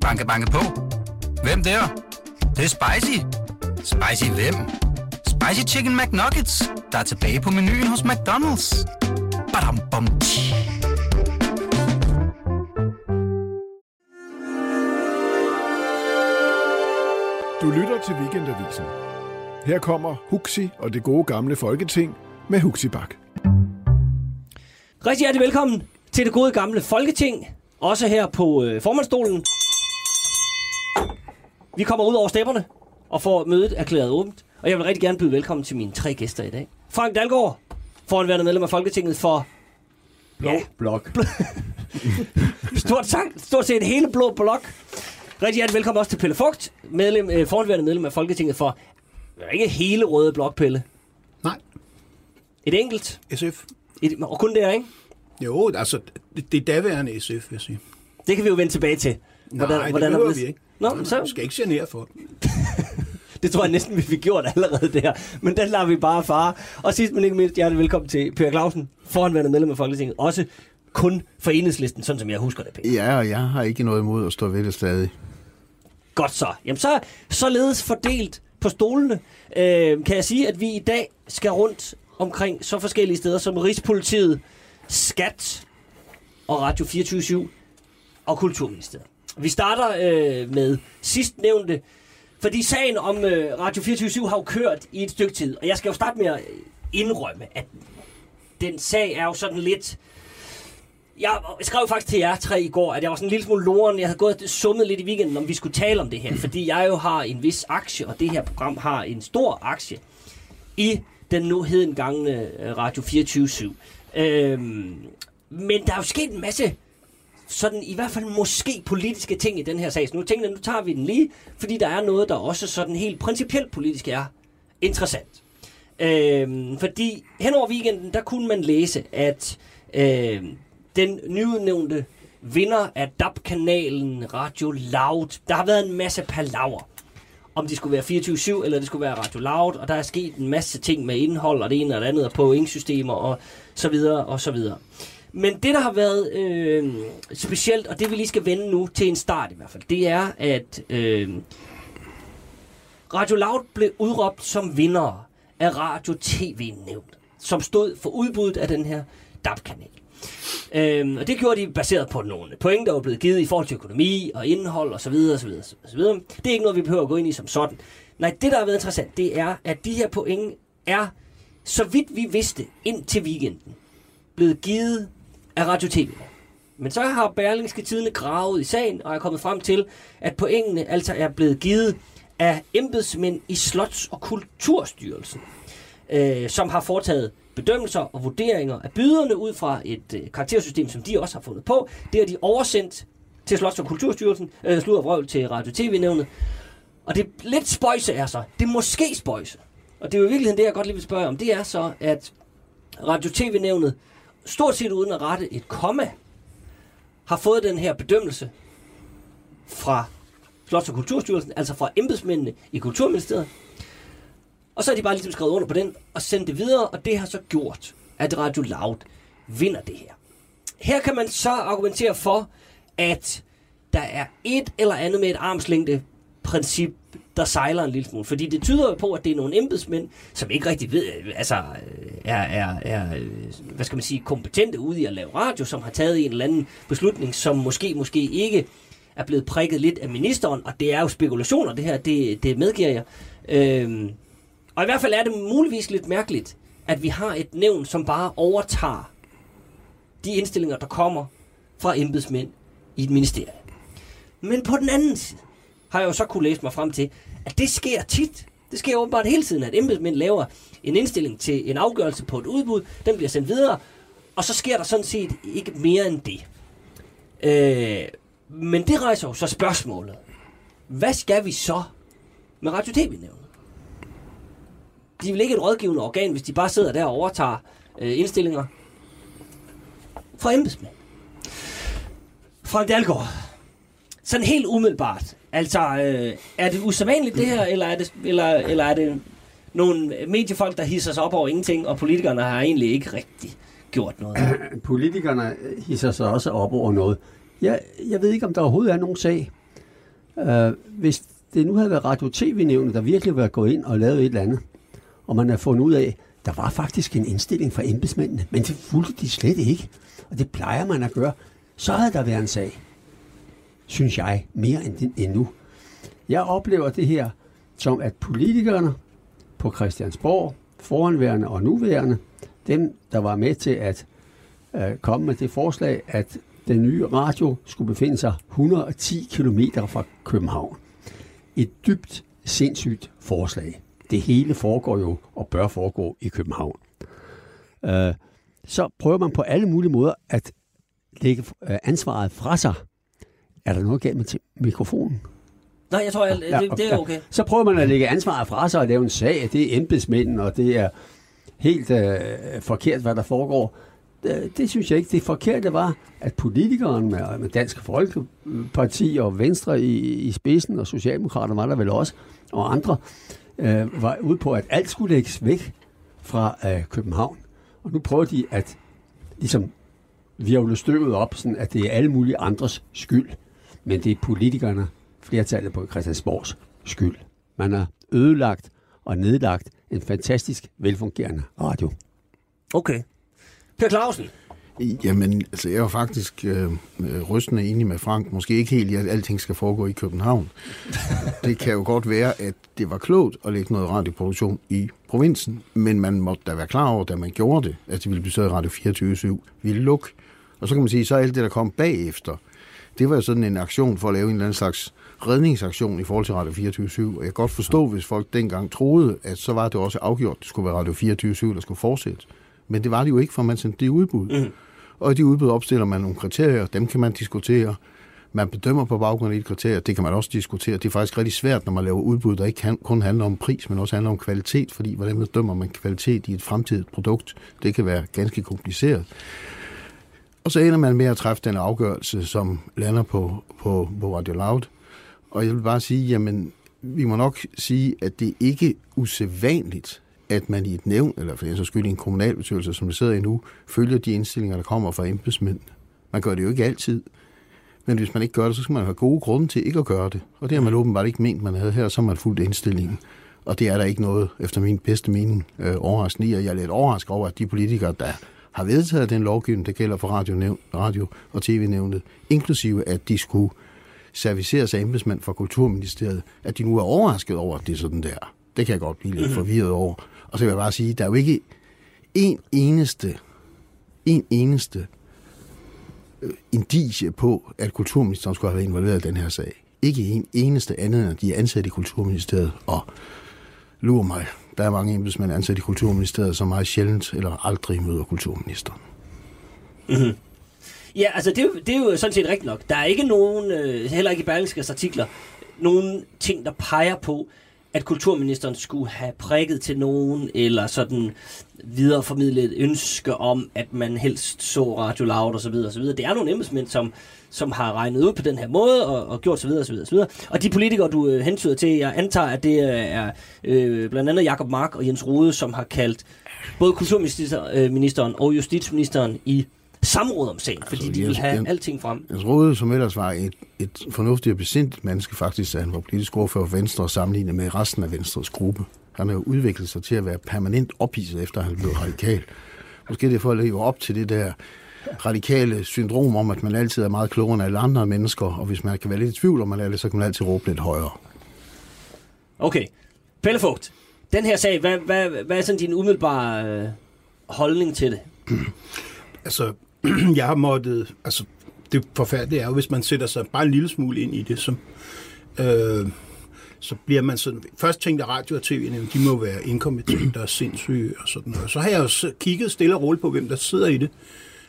Banke, banke på. Hvem der? Det, det er spicy. Spicy hvem? Spicy Chicken McNuggets, der er tilbage på menuen hos McDonald's. Badum, bom, tji. Du lytter til Weekendavisen. Her kommer Huxi og det gode gamle folketing med Huxi Bak. Rigtig hjertelig velkommen til det gode gamle Folketing. Også her på øh, formandstolen. Vi kommer ud over stepperne og får mødet erklæret åbent. Og jeg vil rigtig gerne byde velkommen til mine tre gæster i dag. Frank Dalgaard, foranværende medlem af Folketinget for Blå ja. blok. stort, sagt, stort set hele blå blok. Rigtig hjertelig velkommen også til Pelle Fugt, medlem, øh, foranværende medlem af Folketinget for ikke hele røde blok, Pelle. Nej. Et enkelt. SF. Et, og kun der, ikke? Jo, altså, det, det er daværende SF, vil jeg sige. Det kan vi jo vende tilbage til. Hvordan, Nej, hvordan det behøver vi ikke. Nå, så... Du skal ikke genere for det tror jeg næsten, vi fik gjort allerede der. Men den lader vi bare fare. Og sidst men ikke mindst, hjertelig velkommen til Per Clausen, foranværende medlem af Folketinget. Også kun for enhedslisten, sådan som jeg husker det, Per. Ja, og jeg har ikke noget imod at stå ved det stadig. Godt så. Jamen så således fordelt på stolene, øh, kan jeg sige, at vi i dag skal rundt omkring så forskellige steder som Rigspolitiet, Skat og Radio 24 og Kulturministeriet. Vi starter øh, med sidst nævnte, fordi sagen om øh, Radio 24 har jo kørt i et stykke tid, og jeg skal jo starte med at indrømme, at den sag er jo sådan lidt... Jeg skrev faktisk til jer tre i går, at jeg var sådan en lille smule loren. Jeg havde gået og summet lidt i weekenden, om vi skulle tale om det her. Fordi jeg jo har en vis aktie, og det her program har en stor aktie i den nu hedengangne øh, Radio 24 /7. Øhm, men der er jo sket en masse sådan i hvert fald måske politiske ting i den her sag. Så nu tænker jeg, nu tager vi den lige, fordi der er noget, der også sådan helt principielt politisk er interessant. Øhm, fordi hen over weekenden, der kunne man læse, at øhm, den nyudnævnte vinder af DAB-kanalen Radio Loud, der har været en masse palaver om det skulle være 24-7, eller det skulle være Radio Loud, og der er sket en masse ting med indhold, og det ene og det andet, og pointsystemer, og så videre, og så videre. Men det, der har været øh, specielt, og det vi lige skal vende nu til en start i hvert fald, det er, at øh, Radio Loud blev udråbt som vinder af Radio TV-nævnet, som stod for udbuddet af den her DAB-kanal. Øhm, og det gjorde de baseret på nogle point, der var blevet givet i forhold til økonomi og indhold osv. osv., osv. Det er ikke noget, vi behøver at gå ind i som sådan. Nej, det der har været interessant, det er, at de her point er, så vidt vi vidste, ind til weekenden, blevet givet af Radio TV. Men så har Berlingske Tidene gravet i sagen og er kommet frem til, at pointene altså er blevet givet af embedsmænd i Slots- og Kulturstyrelsen, øh, som har foretaget bedømmelser og vurderinger af byderne ud fra et øh, karaktersystem, som de også har fundet på. Det har de oversendt til Slots- og Kulturstyrelsen, øh, slud og vrøvl til Radio TV-nævnet. Og det lidt spøjse er så, det er måske spøjse, og det er jo i virkeligheden det, jeg godt lige vil spørge om, det er så, at Radio TV-nævnet stort set uden at rette et komma, har fået den her bedømmelse fra Slots- og Kulturstyrelsen, altså fra embedsmændene i Kulturministeriet. Og så har de bare ligesom skrevet under på den og sendt det videre, og det har så gjort, at Radio Loud vinder det her. Her kan man så argumentere for, at der er et eller andet med et armslængde princip, der sejler en lille smule. Fordi det tyder jo på, at det er nogle embedsmænd, som ikke rigtig ved, altså er, er, er hvad skal man sige, kompetente ude i at lave radio, som har taget en eller anden beslutning, som måske, måske ikke er blevet prikket lidt af ministeren, og det er jo spekulationer, det her, det, det medgiver jeg. Øhm, og i hvert fald er det muligvis lidt mærkeligt, at vi har et nævn, som bare overtager de indstillinger, der kommer fra embedsmænd i et ministerie. Men på den anden side, har jeg jo så kunne læse mig frem til, at det sker tit. Det sker åbenbart hele tiden, at embedsmænd laver en indstilling til en afgørelse på et udbud, den bliver sendt videre, og så sker der sådan set ikke mere end det. Øh, men det rejser jo så spørgsmålet. Hvad skal vi så med Radio TV-nævnet? De er vel ikke et rådgivende organ, hvis de bare sidder der og overtager øh, indstillinger fra embedsmænd. Frank Dalgaard, sådan helt umiddelbart, Altså, øh, er det usædvanligt det her, eller er det, eller, eller er det nogle mediefolk, der hisser sig op over ingenting, og politikerne har egentlig ikke rigtig gjort noget? politikerne hisser sig også op over noget. jeg, jeg ved ikke, om der overhovedet er nogen sag. Uh, hvis det nu havde været radio-tv-nævnet, der virkelig var gået ind og lavet et eller andet, og man har fundet ud af, der var faktisk en indstilling fra embedsmændene, men det fulgte de slet ikke. Og det plejer man at gøre. Så havde der været en sag, synes jeg, mere end, endnu. Jeg oplever det her som, at politikerne på Christiansborg, foranværende og nuværende, dem, der var med til at øh, komme med det forslag, at den nye radio skulle befinde sig 110 km fra København. Et dybt sindssygt forslag. Det hele foregår jo og bør foregå i København. Øh, så prøver man på alle mulige måder at lægge øh, ansvaret fra sig. Er der noget galt med mikrofonen? Nej, jeg tror, jeg, ja, det, det er okay. Så prøver man at lægge ansvaret fra sig og lave en sag. Det er embedsmænden, og det er helt øh, forkert, hvad der foregår. Det, det synes jeg ikke. Det forkerte var, at politikeren med, med Dansk Folkeparti og Venstre i, i spidsen, og Socialdemokraterne var der vel også, og andre, øh, Øh, var ude på, at alt skulle lægges væk fra øh, København. Og nu prøver de at ligesom virvle støvet op, sådan at det er alle mulige andres skyld. Men det er politikerne, flertallet på Christiansborgs skyld. Man har ødelagt og nedlagt en fantastisk velfungerende radio. Okay. Per Clausen. Jamen, altså, jeg er faktisk øh, øh, rystende enig med Frank. Måske ikke helt i, at alting skal foregå i København. det kan jo godt være, at det var klogt at lægge noget radioproduktion i provinsen, men man måtte da være klar over, da man gjorde det, at det ville betyde, at Radio 24 ville lukke. Og så kan man sige, så alt det, der kom bagefter, det var jo sådan en aktion for at lave en eller anden slags redningsaktion i forhold til Radio 24 Og jeg kan godt forstå, hvis folk dengang troede, at så var det også afgjort, at det skulle være Radio 24 der skulle fortsætte. Men det var det jo ikke, for man sendte det udbud. Mm. Og i de udbud opstiller man nogle kriterier, dem kan man diskutere. Man bedømmer på baggrund af de kriterier, det kan man også diskutere. Det er faktisk rigtig svært, når man laver udbud, der ikke kun handler om pris, men også handler om kvalitet, fordi hvordan bedømmer man kvalitet i et fremtidigt produkt, det kan være ganske kompliceret. Og så ender man med at træffe den afgørelse, som lander på, på, på Radio Loud. Og jeg vil bare sige, jamen, vi må nok sige, at det ikke er usædvanligt, at man i et nævn, eller for den så skyld i en kommunalbestyrelse, som vi sidder i nu, følger de indstillinger, der kommer fra embedsmænd. Man gør det jo ikke altid. Men hvis man ikke gør det, så skal man have gode grunde til ikke at gøre det. Og det har man åbenbart ikke ment, man havde her, så har man fuldt indstillingen. Og det er der ikke noget, efter min bedste mening, øh, overraskende i. Og jeg er lidt overrasket over, at de politikere, der har vedtaget den lovgivning, der gælder for radio, radio og tv-nævnet, inklusive at de skulle serviceres af embedsmænd fra Kulturministeriet, at de nu er overrasket over, at det er sådan der. Det kan jeg godt blive lidt forvirret over. Og så vil jeg bare sige, der er jo ikke en eneste, en eneste øh, indicie på, at kulturministeren skulle have været involveret i den her sag. Ikke en eneste anden, end de er ansat i Kulturministeriet. Og lurer mig, der er mange embedsmænd ansat i Kulturministeriet, som meget sjældent eller aldrig møder kulturministeren. Mm-hmm. Ja, altså det, er jo, det er jo sådan set rigtigt nok. Der er ikke nogen, øh, heller ikke i Berlingskes artikler, nogen ting, der peger på, at kulturministeren skulle have prikket til nogen, eller sådan videreformidlet et ønske om, at man helst så Radio Loud og så videre, og så videre. Det er nogle embedsmænd, som, som har regnet ud på den her måde, og, og gjort så videre, så videre, så videre. Og de politikere, du øh, hentyder til, jeg antager, at det øh, er øh, blandt andet Jakob Mark og Jens Rode, som har kaldt både kulturministeren øh, og justitsministeren i samråd om sagen, fordi altså, de vil have alting frem. Jens Rode, som ellers var et, et fornuftigt og besindt menneske faktisk, at han var politisk ordfører for Venstre og sammenlignet med resten af Venstres gruppe. Han har jo udviklet sig til at være permanent ophidset, efter han blev radikal. Måske det er for at leve op til det der radikale syndrom om, at man altid er meget klogere end alle andre mennesker, og hvis man kan være lidt i tvivl om, man er det, så kan man altid råbe lidt højere. Okay. Pelle Fugt, den her sag, hvad, hvad, hvad er sådan din umiddelbare øh, holdning til det? altså, jeg har måttet, altså det forfærdelige er jo, hvis man sætter sig bare en lille smule ind i det, som, øh, så bliver man sådan, først tænkte radio og tv, de må være inkompetente og sindssyge og sådan noget. Så har jeg jo kigget stille og roligt på, hvem der sidder i det,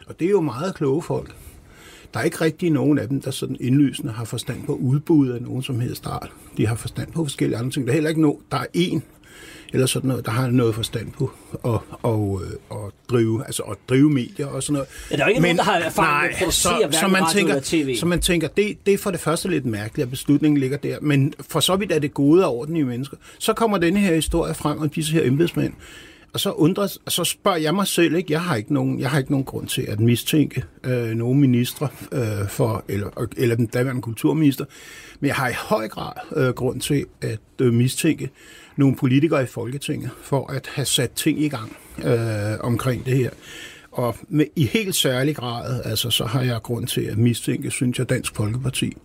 og det er jo meget kloge folk. Der er ikke rigtig nogen af dem, der sådan indlysende har forstand på udbud af nogen som helst art. De har forstand på forskellige andre ting. Der er heller ikke nogen, der er en, eller sådan noget, der har noget forstand på at, og, og øh, drive, altså at drive medier og sådan noget. Ja, der er ikke Men, nogen, der har erfaring nej, med at producere så, så man tænker, TV. Så man tænker, det, det er for det første lidt mærkeligt, at beslutningen ligger der. Men for så vidt er det gode og ordentlige mennesker. Så kommer denne her historie frem om disse her embedsmænd. Og så undres, så spørger jeg mig selv, ikke? Jeg har ikke nogen, jeg har ikke nogen grund til at mistænke øh, nogen ministre øh, for, eller, eller den daværende kulturminister, men jeg har i høj grad øh, grund til at øh, mistænke nogle politikere i Folketinget for at have sat ting i gang øh, omkring det her. Og med, i helt særlig grad, altså, så har jeg grund til at mistænke, synes jeg, Dansk Folkeparti,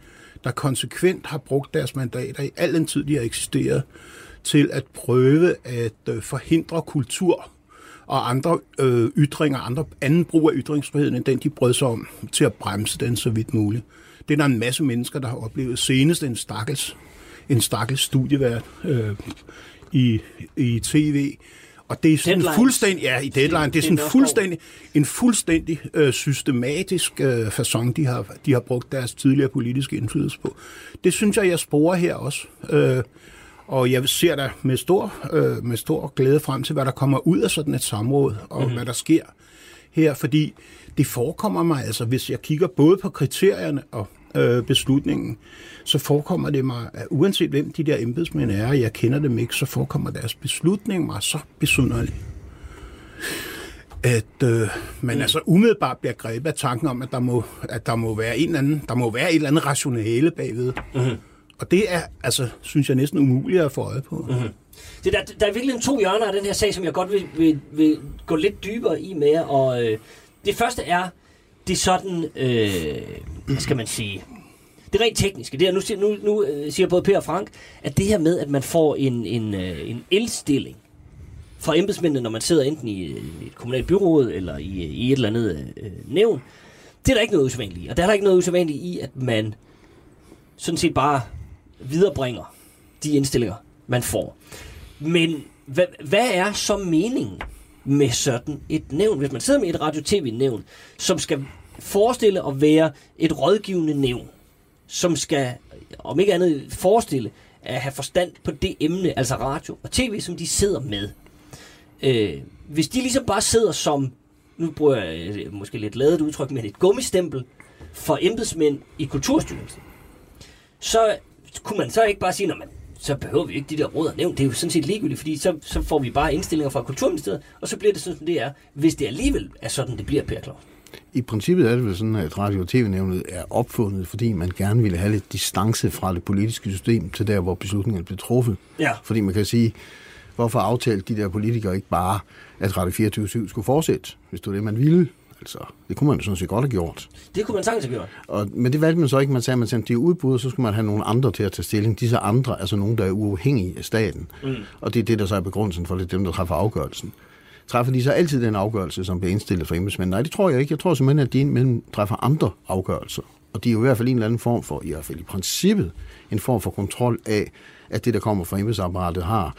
der konsekvent har brugt deres mandater i al den tid, de har eksisteret, til at prøve at øh, forhindre kultur og andre øh, ytringer, andre anden brug af ytringsfriheden, end den de brød sig om, til at bremse den så vidt muligt. Det er der en masse mennesker, der har oplevet. Senest en stakkels, en stakkels studievært øh, i, i tv, og det er sådan Deadlines. fuldstændig, ja, i deadline, det er sådan fuldstændig, en fuldstændig øh, systematisk øh, façon, de har, de har brugt deres tidligere politiske indflydelse på. Det synes jeg, jeg sporer her også. Øh, og jeg ser da med stor, øh, med stor glæde frem til, hvad der kommer ud af sådan et samråd, og mm-hmm. hvad der sker her, fordi det forekommer mig, altså hvis jeg kigger både på kriterierne og øh, beslutningen, så forekommer det mig, at uanset hvem de der embedsmænd er, og jeg kender dem ikke, så forekommer deres beslutning mig så besynderlig. At øh, man altså umiddelbart bliver grebet af tanken om, at der må, at der må være en eller anden, der må være et eller andet rationale bagved. Mm-hmm. Og det er, altså, synes jeg næsten umuligt at få øje på. Mm-hmm. Det der, der er virkelig to hjørner af den her sag, som jeg godt vil, vil, vil gå lidt dybere i med. Og øh, det første er, det er sådan, øh, hvad skal man sige, det rent tekniske. Det er, nu, siger, nu, nu øh, siger både Per og Frank, at det her med, at man får en, en, øh, en elstilling fra embedsmændene, når man sidder enten i, øh, et kommunalt byråd eller i, i et eller andet øh, nævn, det er der ikke noget usædvanligt i. Og der er der ikke noget usædvanligt i, at man sådan set bare viderebringer de indstillinger, man får. Men hvad, hvad er så meningen med sådan et nævn? Hvis man sidder med et radio-tv-nævn, som skal forestille at være et rådgivende nævn, som skal, om ikke andet, forestille at have forstand på det emne, altså radio og tv, som de sidder med. Øh, hvis de ligesom bare sidder som, nu bruger jeg øh, måske lidt ladet udtryk, men et gummistempel for embedsmænd i Kulturstyrelsen, så kunne man så ikke bare sige, at så behøver vi ikke de der råd og nævn. Det er jo sådan set ligegyldigt, fordi så, så får vi bare indstillinger fra Kulturministeriet, og så bliver det sådan, som det er, hvis det alligevel er sådan, det bliver, Per Claus. I princippet er det vel sådan, at radio- og tv-nævnet er opfundet, fordi man gerne ville have lidt distance fra det politiske system til der, hvor beslutningerne blev truffet. Ja. Fordi man kan sige, hvorfor aftalte de der politikere ikke bare, at Radio 24 skulle fortsætte, hvis det var det, man ville? Altså, det kunne man jo sådan set godt have gjort. Det kunne man sagtens have gjort. Og, men det valgte man så ikke. Man sagde, at man sendte det udbud, og så skulle man have nogle andre til at tage stilling. Disse andre, altså nogen, der er uafhængige af staten. Mm. Og det er det, der så er begrundelsen for, det er dem, der træffer afgørelsen. Træffer de så altid den afgørelse, som bliver indstillet for embedsmænd? Nej, det tror jeg ikke. Jeg tror simpelthen, at de indimellem træffer andre afgørelser. Og de er jo i hvert fald en eller anden form for, i hvert fald i princippet, en form for kontrol af, at det, der kommer fra embedsapparatet, har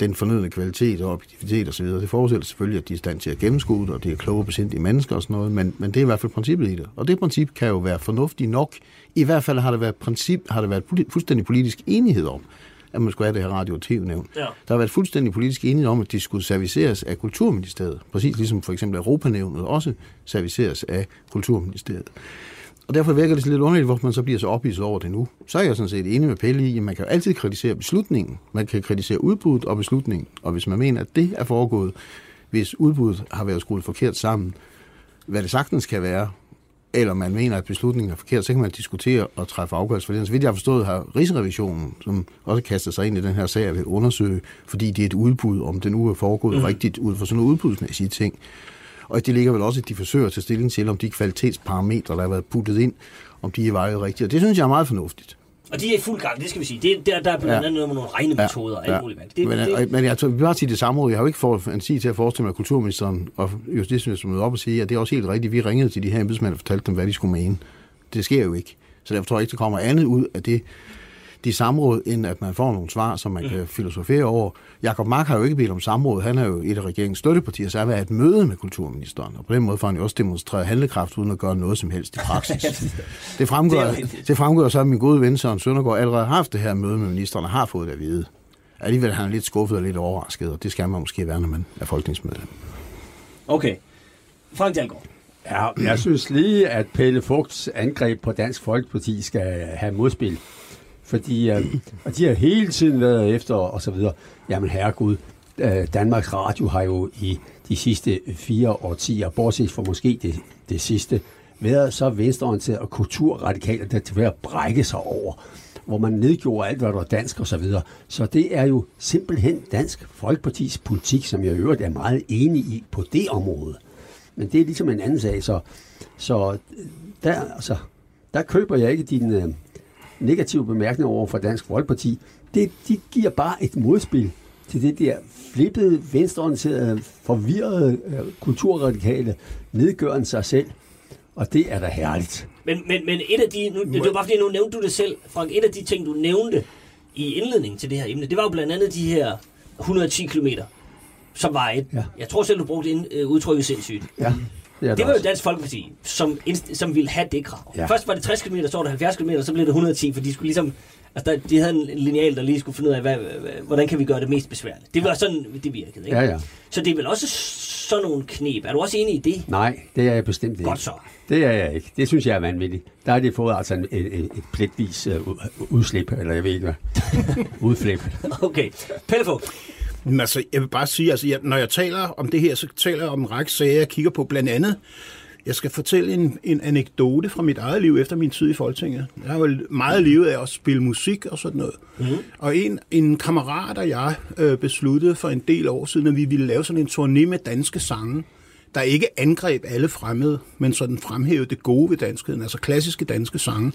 den fornødne kvalitet og objektivitet osv. Det forudsætter selvfølgelig, at de er i stand til at gennemskue det, og det er kloge besindige mennesker og sådan noget, men, men det er i hvert fald princippet i det. Og det princip kan jo være fornuftigt nok. I hvert fald har der været, princip, har der været fuldstændig politisk enighed om, at man skulle have det her radio- og tv-nævn. Ja. Der har været fuldstændig politisk enighed om, at de skulle serviceres af Kulturministeriet. Præcis ligesom for eksempel Europanævnet også serviceres af Kulturministeriet. Og derfor virker det lidt underligt, hvorfor man så bliver så ophidset over det nu. Så er jeg sådan set enig med Pelle i, at man kan jo altid kritisere beslutningen. Man kan kritisere udbuddet og beslutningen. Og hvis man mener, at det er foregået, hvis udbuddet har været skruet forkert sammen, hvad det sagtens kan være, eller man mener, at beslutningen er forkert, så kan man diskutere og træffe afgørelse for det. Så vidt jeg har forstået, har Rigsrevisionen, som også kastet sig ind i den her sag, vil undersøge, fordi det er et udbud, om det nu er foregået mm. rigtigt ud for sådan nogle udbudsmæssige ting. Og det ligger vel også, at de forsøger at tage stilling til, om de kvalitetsparametre, der har været puttet ind, om de er vejet rigtigt. Og det synes jeg er meget fornuftigt. Og de er i fuld gang, det skal vi sige. Det, der, der er blandt andet ja. noget med nogle regnemetoder og alt muligt. mærkeligt. Det, men, det, men jeg tror, vi bare sige det samme Jeg har jo ikke fået fantasi til at forestille mig, at kulturministeren og justitsministeren møder op og sige, at det er også helt rigtigt. Vi ringede til de her embedsmænd og fortalte dem, hvad de skulle mene. Det sker jo ikke. Så derfor tror jeg ikke, der kommer andet ud af det, de samråd, end at man får nogle svar, som man mm. kan filosofere over. Jakob Mark har jo ikke bedt om samråd. Han er jo et af regeringens støttepartier, så har været et møde med kulturministeren. Og på den måde får han jo også demonstreret handlekraft, uden at gøre noget som helst i praksis. det, fremgår, det, det fremgår så, at min gode ven Søren Søndergaard allerede har haft det her møde med ministeren og har fået det at vide. Alligevel er han lidt skuffet og lidt overrasket, og det skal man måske være, når man er folketingsmedlem. Okay. Frank Dahlgaard. Ja, jeg synes lige, at Pelle Fugts angreb på Dansk Folkeparti skal have modspil. Fordi øh, og de har hele tiden været efter, og så videre. Jamen herregud, Øh, Danmarks Radio har jo i de sidste fire årtier, bortset fra måske det, det sidste, været så venstreorienteret og kulturradikalt, at det er ved at brække sig over hvor man nedgjorde alt, hvad der var dansk og så videre. Så det er jo simpelthen Dansk Folkepartis politik, som jeg i øvrigt er meget enig i på det område. Men det er ligesom en anden sag, så, så der, altså, der køber jeg ikke din, øh, negative bemærkninger over for Dansk Folkeparti. Det, de giver bare et modspil til det der flippede, venstreorienterede, forvirrede øh, kulturradikale nedgørende sig selv. Og det er da herligt. Men, men, men et af de, nu, det var bare fordi, nu nævnte du det selv, Frank, et af de ting, du nævnte i indledningen til det her emne, det var jo blandt andet de her 110 km, som var et, ja. jeg tror selv, du brugte ind, øh, udtrykket sindssygt. Ja. Det, Det var jo. Dansk Folkeparti, som, som ville have det krav. Ja. Først var det 60 km, så var det 70 km, så blev det 110, for de skulle ligesom... Altså, der, de havde en lineal, der lige skulle finde ud af, hvad, hvordan kan vi gøre det mest besværligt. Det var sådan, det virkede, ikke? Ja, ja. Så det er vel også sådan nogle knep. Er du også enig i det? Nej, det er jeg bestemt ikke. Godt så. Det er jeg ikke. Det synes jeg er vanvittigt. Der har de fået altså en, et, et, et pletvis uh, udslip, eller jeg ved ikke hvad. Udflip. Okay. Pelle Fogh. Men altså, jeg vil bare sige, altså, jeg, når jeg taler om det her, så taler jeg om en række sager, jeg kigger på. Blandt andet, jeg skal fortælle en, en anekdote fra mit eget liv efter min tid i Folketinget. Jeg har jo meget levet af at spille musik og sådan noget. Mm. Og en, en kammerat og jeg øh, besluttede for en del år siden, at vi ville lave sådan en turné med danske sange, der ikke angreb alle fremmede, men sådan fremhævede det gode ved danskheden, altså klassiske danske sange.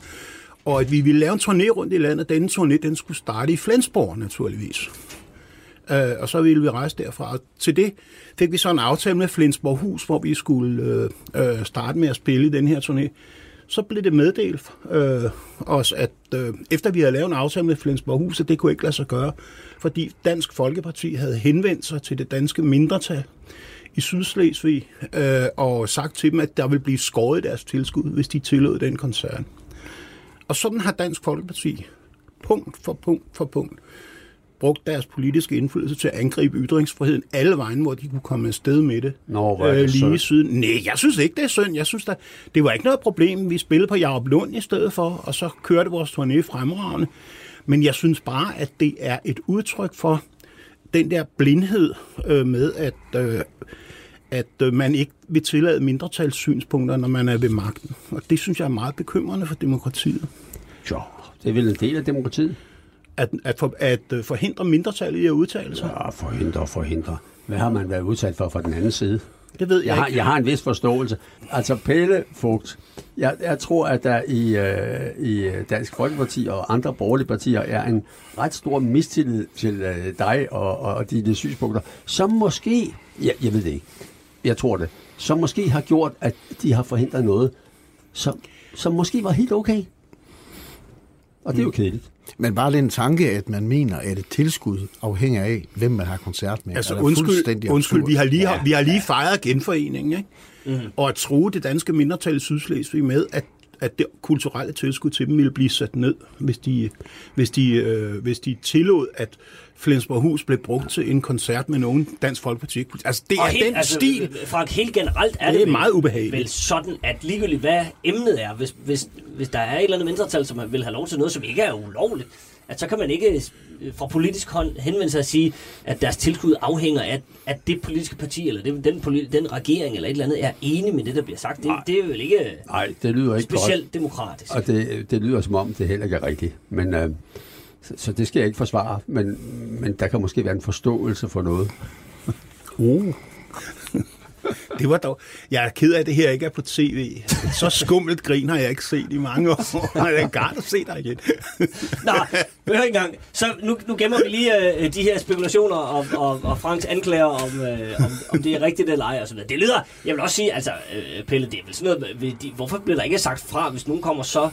Og at vi ville lave en turné rundt i landet. Denne turné, den skulle starte i Flensborg, naturligvis. Øh, og så ville vi rejse derfra. Og til det fik vi så en aftale med Flensborghus, hvor vi skulle øh, øh, starte med at spille i den her turné. Så blev det meddelt øh, os, at øh, efter vi havde lavet en aftale med Flensborghus, at det kunne ikke lade sig gøre, fordi Dansk Folkeparti havde henvendt sig til det danske mindretal i Sydslesvig øh, og sagt til dem, at der ville blive skåret deres tilskud, hvis de tillod den koncern. Og sådan har Dansk Folkeparti punkt for punkt for punkt brugt deres politiske indflydelse til at angribe ytringsfriheden alle vejen, hvor de kunne komme afsted med det. Nå, hvor er det øh, lige synd. siden. Nej, jeg synes ikke, det er synd. Jeg synes, der, det var ikke noget problem. Vi spillede på Jarup Lund i stedet for, og så kørte vores turné fremragende. Men jeg synes bare, at det er et udtryk for den der blindhed øh, med, at, øh, at øh, man ikke vil tillade mindretalssynspunkter, når man er ved magten. Og det synes jeg er meget bekymrende for demokratiet. Jo, det er vel en del af demokratiet. At, at, for, at øh, forhindre mindretallet i at udtale sig. Ja, forhindre og forhindre. Hvad har man været udsat for fra den anden side? Det ved jeg, Jeg har, ikke. jeg har en vis forståelse. Altså Pelle Fugt, jeg, jeg tror, at der i, øh, i Dansk Folkeparti og andre borgerlige partier er en ret stor mistillid til øh, dig og, og, og dine synspunkter, som måske, ja, jeg ved det ikke, jeg tror det, som måske har gjort, at de har forhindret noget, som, som måske var helt okay. Og det er jo kedeligt. Men bare den tanke, at man mener, at et tilskud afhænger af, hvem man har koncert med. Altså er undskyld, fuldstændig undskyld vi, har lige, Ja. vi har lige fejret genforeningen, ikke? Mm. og at true det danske mindretal i Sydslesvig med, at, at det kulturelle tilskud til dem ville blive sat ned, hvis de, hvis de, øh, hvis de tillod, at Flensborghus blev brugt til en koncert med nogen Dansk Folkeparti. Altså, det er Og helt, den altså, stil. Frank, helt generelt er Det det, er meget ubehageligt. Vel sådan, at ligegyldigt hvad emnet er, hvis, hvis, hvis der er et eller andet mindretal, som vil have lov til noget, som ikke er ulovligt, at så kan man ikke øh, fra politisk hånd henvende sig og sige, at deres tilskud afhænger af, at det politiske parti, eller det, den, politi- den regering, eller et eller andet, er enig med det, der bliver sagt. Det, det er vel ikke Nej, det lyder ikke godt. specielt demokratisk. Og det, det lyder som om, det heller ikke er rigtigt. Men, øh, så, så det skal jeg ikke forsvare, men, men der kan måske være en forståelse for noget. Uh. Det var dog... Jeg er ked af, at det her ikke er på tv. Så skummelt grin har jeg ikke set i mange år. Jeg er godt at se dig igen. Nå, hør engang. Så nu, nu gemmer vi lige øh, de her spekulationer om, om, og Franks anklager om, øh, om, om det er rigtigt eller ej og sådan noget. Det lyder, jeg vil også sige, altså øh, Pelle, det er vel sådan noget, ved de, hvorfor bliver der ikke sagt fra, hvis nogen kommer så,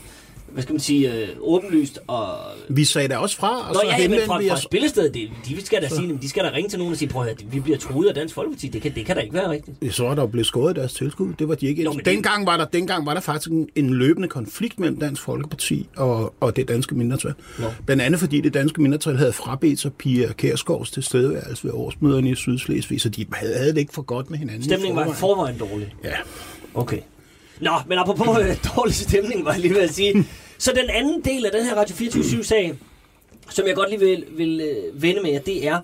hvad skal man sige, øh, åbenlyst og... Vi sagde da også fra, og Nå så ja, ja, men fra, fra spillestedet, det, de skal da sige, de skal da ringe til nogen og sige, prøv at vi bliver truet af Dansk Folkeparti. Det kan, det kan da ikke være rigtigt. Så er der blevet skåret deres tilskud. Det var de ikke. Nå, men det- dengang, var der, dengang var der faktisk en, en løbende konflikt mellem Dansk Folkeparti og, og det danske mindretal. Nå. Blandt andet fordi det danske mindretal havde frabedt sig Pia Kærsgaards tilstedeværelse ved årsmøderne i Sydslesvig, så de havde, havde det ikke for godt med hinanden. Stemningen var i forvejen. forvejen dårlig. Ja. Okay. Nå, men apropos øh, dårlig stemning, var jeg lige ved at sige. Så den anden del af den her Radio 24-7-sag, som jeg godt lige vil, vil øh, vende med jer, det er,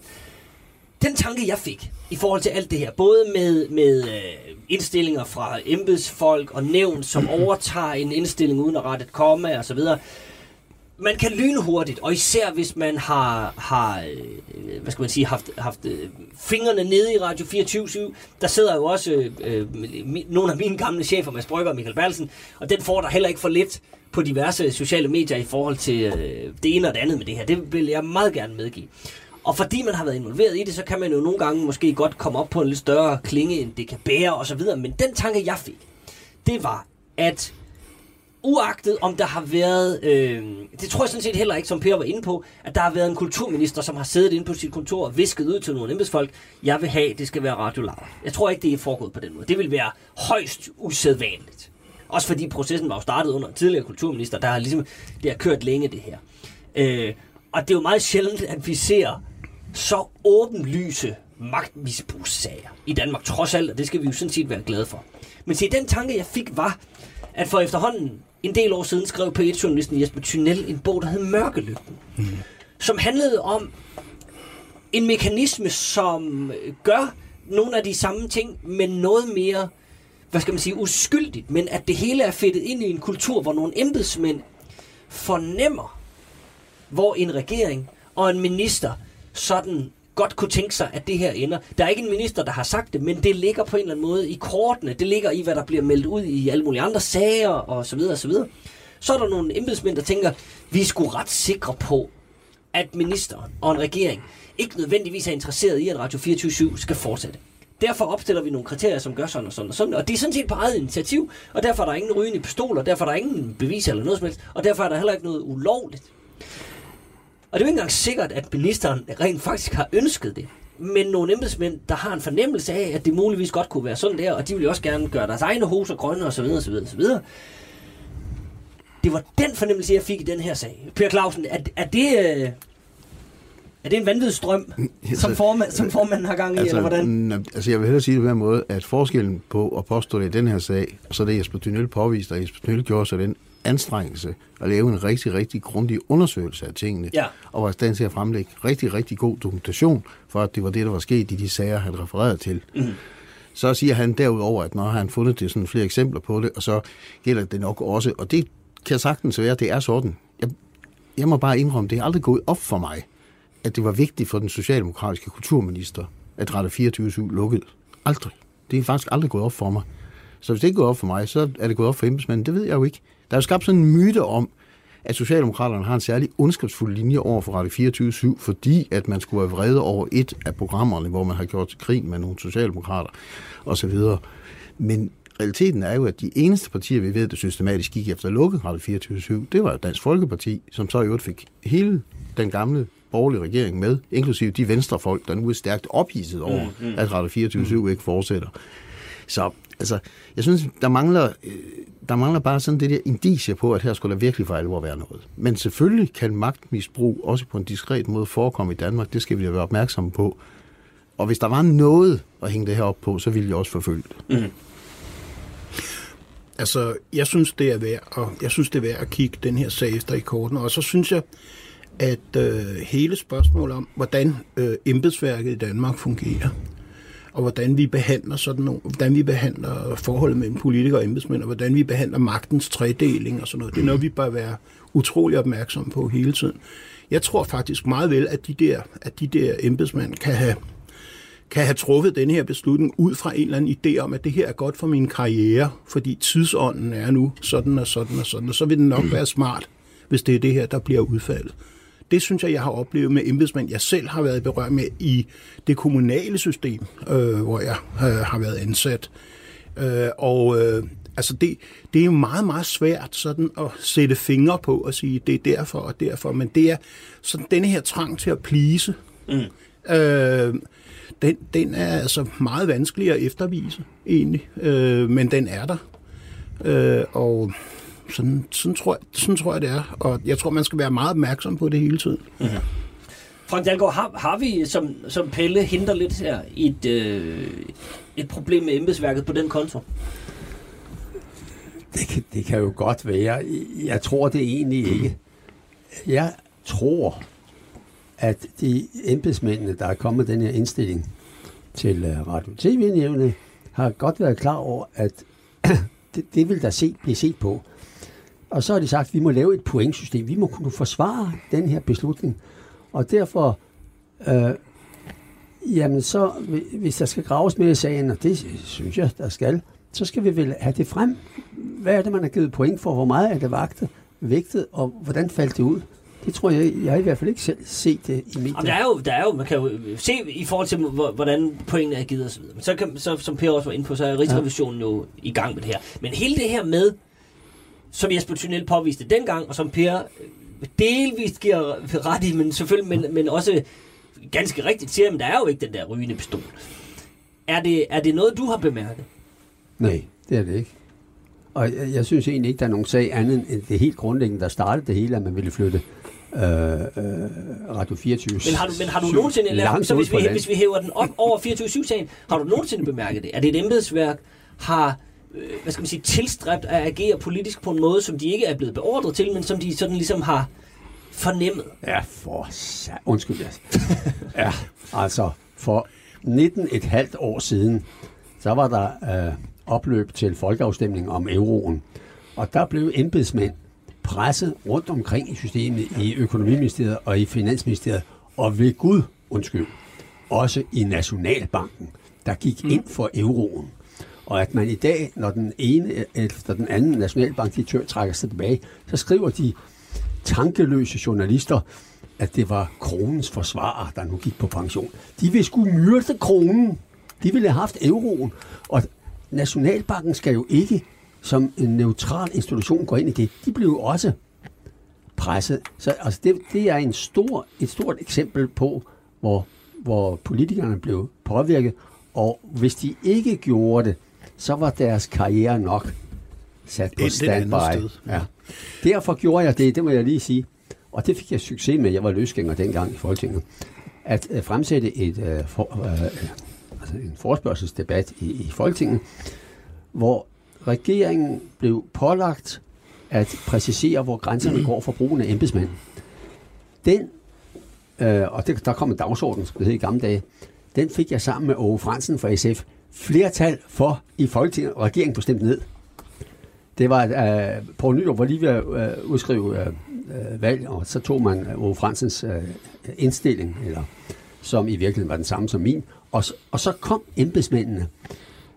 den tanke, jeg fik i forhold til alt det her, både med, med øh, indstillinger fra embedsfolk og nævn, som overtager en indstilling uden at rette et komma og så videre, man kan lyne hurtigt, og især hvis man har, har øh, hvad skal man sige, haft, haft fingrene nede i Radio 24 Der sidder jo også øh, nogle af mine gamle chefer, Mads Brygger og Michael Berlsen, og den får der heller ikke for lidt på diverse sociale medier i forhold til øh, det ene og det andet med det her. Det vil jeg meget gerne medgive. Og fordi man har været involveret i det, så kan man jo nogle gange måske godt komme op på en lidt større klinge, end det kan bære osv. Men den tanke, jeg fik, det var, at uagtet om der har været, øh, det tror jeg sådan set heller ikke, som Per var inde på, at der har været en kulturminister, som har siddet inde på sit kontor og visket ud til nogle embedsfolk, jeg vil have, det skal være Radio Laura. Jeg tror ikke, det er foregået på den måde. Det vil være højst usædvanligt. Også fordi processen var jo startet under en tidligere kulturminister, der har ligesom, det har kørt længe det her. Øh, og det er jo meget sjældent, at vi ser så åbenlyse magtmisbrugssager i Danmark, trods alt, og det skal vi jo sådan set være glade for. Men se, den tanke, jeg fik, var, at for efterhånden en del år siden skrev P1-journalisten Jesper Thunel en bog, der hed Mørkelygten, mm. som handlede om en mekanisme, som gør nogle af de samme ting, men noget mere, hvad skal man sige, uskyldigt, men at det hele er fedtet ind i en kultur, hvor nogle embedsmænd fornemmer, hvor en regering og en minister sådan godt kunne tænke sig, at det her ender. Der er ikke en minister, der har sagt det, men det ligger på en eller anden måde i kortene. Det ligger i, hvad der bliver meldt ud i alle mulige andre sager, og så videre, og så videre. Så er der nogle embedsmænd, der tænker, vi er sgu ret sikre på, at ministeren og en regering ikke nødvendigvis er interesseret i, at Radio 24 skal fortsætte. Derfor opstiller vi nogle kriterier, som gør sådan og sådan og sådan. Og det er sådan set på eget initiativ, og derfor er der ingen rygende pistoler, derfor er der ingen beviser eller noget som helst, og derfor er der heller ikke noget ulovligt. Og det er jo ikke engang sikkert, at ministeren rent faktisk har ønsket det. Men nogle embedsmænd, der har en fornemmelse af, at det muligvis godt kunne være sådan der, og de vil jo også gerne gøre deres egne hoser grønne osv. osv., osv. Det var den fornemmelse, jeg fik i den her sag. Per Clausen, er, er det... Øh, Øh, er det en vanvidsstrøm, som, formand, som formanden har gang i, altså, eller hvordan? Altså, jeg vil hellere sige det på den måde, at forskellen på at påstå det i den her sag, og så det Jesper Dynøl påviste, og Jesper Dynøl gjorde så den anstrengelse at lave en rigtig, rigtig grundig undersøgelse af tingene, ja. og var i stand til at fremlægge rigtig, rigtig god dokumentation for, at det var det, der var sket i de sager, han refererede til. Mm. Så siger han derudover, at når han fundet det sådan flere eksempler på det, og så gælder det nok også, og det kan sagtens være, at det er sådan. Jeg, jeg må bare indrømme, det er aldrig gået op for mig, at det var vigtigt for den socialdemokratiske kulturminister, at Radio 24 lukkede. Aldrig. Det er faktisk aldrig gået op for mig. Så hvis det ikke går op for mig, så er det gået op for embedsmanden. Det ved jeg jo ikke. Der er jo skabt sådan en myte om, at Socialdemokraterne har en særlig ondskabsfuld linje over for Radio 24-7, fordi at man skulle være vrede over et af programmerne, hvor man har gjort til krig med nogle socialdemokrater osv. Men realiteten er jo, at de eneste partier, vi ved, der systematisk gik efter at lukke Radio 24-7, det var Dansk Folkeparti, som så i øvrigt fik hele den gamle borgerlige regering med, inklusive de venstrefolk, der nu er stærkt ophidset over, mm, mm. at Radio 24-7 mm. ikke fortsætter. Så altså, jeg synes, der mangler, øh, der mangler bare sådan det der indicie på, at her skulle der virkelig for alvor være noget. Men selvfølgelig kan magtmisbrug også på en diskret måde forekomme i Danmark. Det skal vi være opmærksomme på. Og hvis der var noget at hænge det her op på, så ville jeg også forfølge det. Mm. Altså, jeg synes, det er værd, og jeg synes, det er værd at kigge den her sag efter i korten. Og så synes jeg, at øh, hele spørgsmålet om, hvordan øh, embedsværket i Danmark fungerer, og hvordan vi behandler sådan nogle, hvordan vi behandler forholdet mellem politikere og embedsmænd, og hvordan vi behandler magtens tredeling og sådan noget. Det er noget, vi bør være utrolig opmærksomme på hele tiden. Jeg tror faktisk meget vel, at de der, at de der embedsmænd kan have, kan have truffet den her beslutning ud fra en eller anden idé om, at det her er godt for min karriere, fordi tidsånden er nu sådan og sådan og sådan, og så vil det nok være smart, hvis det er det her, der bliver udfaldet. Det synes jeg, jeg har oplevet med embedsmænd, jeg selv har været berørt med i det kommunale system, øh, hvor jeg øh, har været ansat. Øh, og øh, altså det, det er jo meget, meget svært sådan at sætte fingre på og sige, det er derfor og derfor, men det er sådan denne her trang til at plise. Mm. Øh, den, den er altså meget vanskelig at eftervise, egentlig, øh, men den er der. Øh, og sådan, sådan, tror jeg, sådan tror jeg, det er. Og jeg tror, man skal være meget opmærksom på det hele tiden. Mm-hmm. Frank Dahlgaard, har, har vi, som, som Pelle henter lidt her, et, øh, et problem med embedsværket på den konto? Det kan, det kan jo godt være. Jeg tror det egentlig ikke. Jeg tror, at de embedsmændene, der er kommet den her indstilling til uh, Radio TV-nævnet, har godt været klar over, at det, det vil der se, blive set på. Og så har de sagt, at vi må lave et pointsystem. Vi må kunne forsvare den her beslutning. Og derfor, øh, jamen så, hvis der skal graves med i sagen, og det synes jeg, der skal, så skal vi vel have det frem. Hvad er det, man har givet point for? Hvor meget er det vagtet, vægtet, og hvordan faldt det ud? Det tror jeg, jeg har i hvert fald ikke selv set det i medierne. Der er jo, der er jo, man kan jo se i forhold til, hvordan pointene er givet osv. Men så, kan, så som Per også var inde på, så er Rigsrevisionen jo i gang med det her. Men hele det her med, som Jesper Thunel påviste dengang, og som Per øh, delvist giver ret i, men selvfølgelig, men, men også ganske rigtigt siger, at der er jo ikke den der rygende pistol. Er det, er det noget, du har bemærket? Nej, det er det ikke. Og jeg, jeg synes egentlig ikke, der er nogen sag andet end det helt grundlæggende, der startede det hele, at man ville flytte øh, øh, Radio 24. Men har du, men har du nogensinde, langt så hvis vi, hvis vi hæver den op over 24-7-sagen, har du nogensinde bemærket det? Er det et embedsværk, har hvad skal man sige, tilstræbt at agere politisk på en måde, som de ikke er blevet beordret til, men som de sådan ligesom har fornemmet? Ja, for sa- Undskyld, yes. ja, altså for 19 et halvt år siden, så var der øh, opløb til folkeafstemning om euroen. Og der blev embedsmænd presset rundt omkring i systemet, i økonomiministeriet og i finansministeriet, og ved Gud, undskyld, også i Nationalbanken, der gik ind for euroen. Og at man i dag, når den ene øh, øh, efter den anden nationalbankdirektør trækker sig tilbage, så skriver de tankeløse journalister, at det var kronens forsvarer, der nu gik på pension. De ville skulle myrde kronen. De ville have haft euroen. Og Nationalbanken skal jo ikke som en neutral institution gå ind i det. De blev jo også presset. Så altså, det, det er en stor, et stort eksempel på, hvor, hvor politikerne blev påvirket. Og hvis de ikke gjorde det, så var deres karriere nok sat på standby. Ja. Derfor gjorde jeg det, det må jeg lige sige. Og det fik jeg succes med. Jeg var løsgænger dengang i Folketinget. At uh, fremsætte et, uh, for, uh, altså en forspørgselsdebat i, i Folketinget, hvor regeringen blev pålagt at præcisere, hvor grænserne går for brugen af embedsmænd. Den, øh, og det, der kom en dagsorden, som det hed i gamle dage, den fik jeg sammen med Åge Fransen fra SF flertal for i Folketinget, og regeringen blev stemt ned. Det var, øh, uh, på Nyrup var lige ved at uh, udskrive uh, valg, og så tog man Ove Åge Fransens uh, indstilling, eller, som i virkeligheden var den samme som min, og, og så kom embedsmændene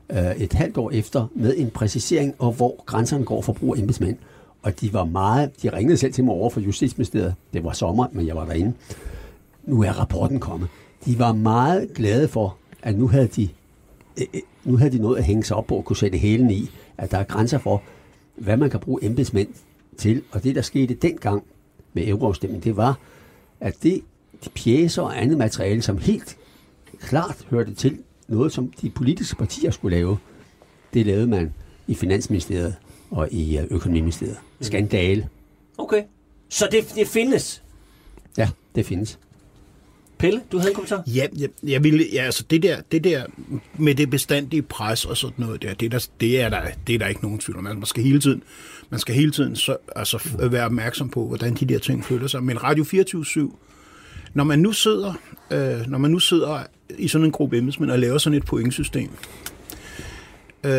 uh, et halvt år efter med en præcisering af, hvor grænserne går for brug af embedsmænd. Og de var meget, de ringede selv til mig over for Justitsministeriet. Det var sommer, men jeg var derinde. Nu er rapporten kommet. De var meget glade for, at nu havde de, nu havde de noget at hænge sig op på og kunne sætte hælen i, at der er grænser for, hvad man kan bruge embedsmænd til. Og det, der skete dengang med euroafstemningen, det var, at det, de pjæser og andet materiale, som helt klart hørte til noget, som de politiske partier skulle lave, det lavede man i Finansministeriet og i øh, Økonomiministeriet. Skandale. Okay. Så det, det findes. Ja, det findes. Pelle, du havde en kommentar? Ja, jeg, jeg ville, ja, altså det der, det der med det bestandige pres og sådan noget der, det, er der, det, er der, det er der ikke nogen tvivl om. Altså, Man skal hele tiden, man skal hele tiden så, altså, f- være opmærksom på, hvordan de der ting flytter sig. Men Radio 24 når man nu sidder, øh, når man nu sidder i sådan en gruppe embedsmænd og laver sådan et pointsystem, øh,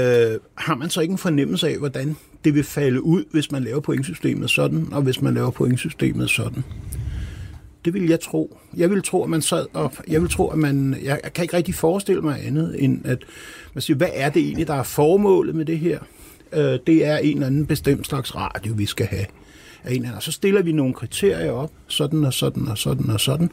har man så ikke en fornemmelse af, hvordan det vil falde ud, hvis man laver pointsystemet sådan, og hvis man laver pointsystemet sådan? Det vil jeg tro. Jeg vil tro, at man sad og, jeg vil tro, at man, jeg kan ikke rigtig forestille mig andet, end at man siger, hvad er det egentlig, der er formålet med det her? Øh, det er en eller anden bestemt slags radio, vi skal have. Af en eller anden. Så stiller vi nogle kriterier op, sådan og sådan og sådan og sådan.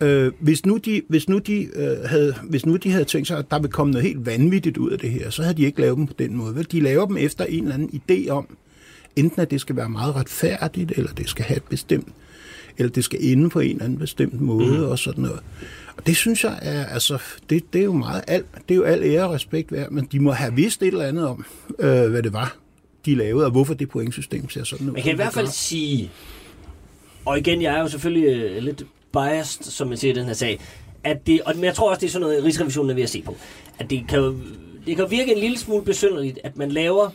Øh, hvis, nu de, hvis, nu de, øh, havde, hvis nu de havde tænkt sig, at der ville komme noget helt vanvittigt ud af det her, så havde de ikke lavet dem på den måde. Vel? De laver dem efter en eller anden idé om, enten at det skal være meget retfærdigt, eller det skal have et bestemt, eller det skal ende på en eller anden bestemt måde, mm. og sådan noget. Og det synes jeg er, altså, det, det er jo meget, alt, det er jo al ære og respekt værd, men de må have vidst et eller andet om, øh, hvad det var, de lavede, og hvorfor det pointsystem ser sådan ud. Man kan i hvert fald sige, og igen, jeg er jo selvfølgelig øh, lidt biased, som man siger i den her sag, at det, og men jeg tror også, det er sådan noget, Rigsrevisionen er ved at se på, at det kan, det kan virke en lille smule besynderligt, at man laver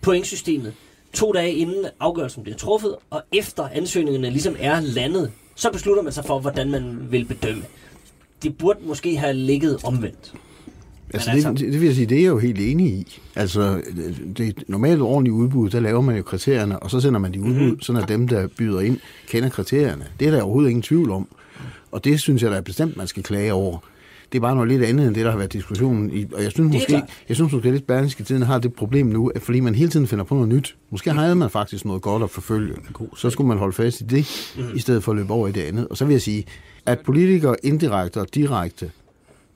pointsystemet to dage inden afgørelsen bliver truffet, og efter ansøgningerne ligesom er landet så beslutter man sig for, hvordan man vil bedømme. Det burde måske have ligget omvendt. Altså, altså- det, det vil jeg sige, det er jeg jo helt enig i. Altså, det normalt ordentlige udbud, der laver man jo kriterierne, og så sender man de udbud, Mhm. mm-hmm. sådan at dem, der byder ind, kender kriterierne. Det er der overhovedet ingen tvivl om. Og det synes jeg, der er bestemt, man skal klage over. Det er bare noget lidt andet, end det, der har været diskussionen i. Og jeg synes måske, jeg synes måske lidt, Berlingske Tiden har det problem nu, at fordi man hele tiden finder på noget nyt. Måske havde man faktisk noget godt at forfølge. Så skulle man holde fast i det, Mhm. i stedet for at løbe over i det andet. Og så vil jeg sige, at politikere indirekte og direkte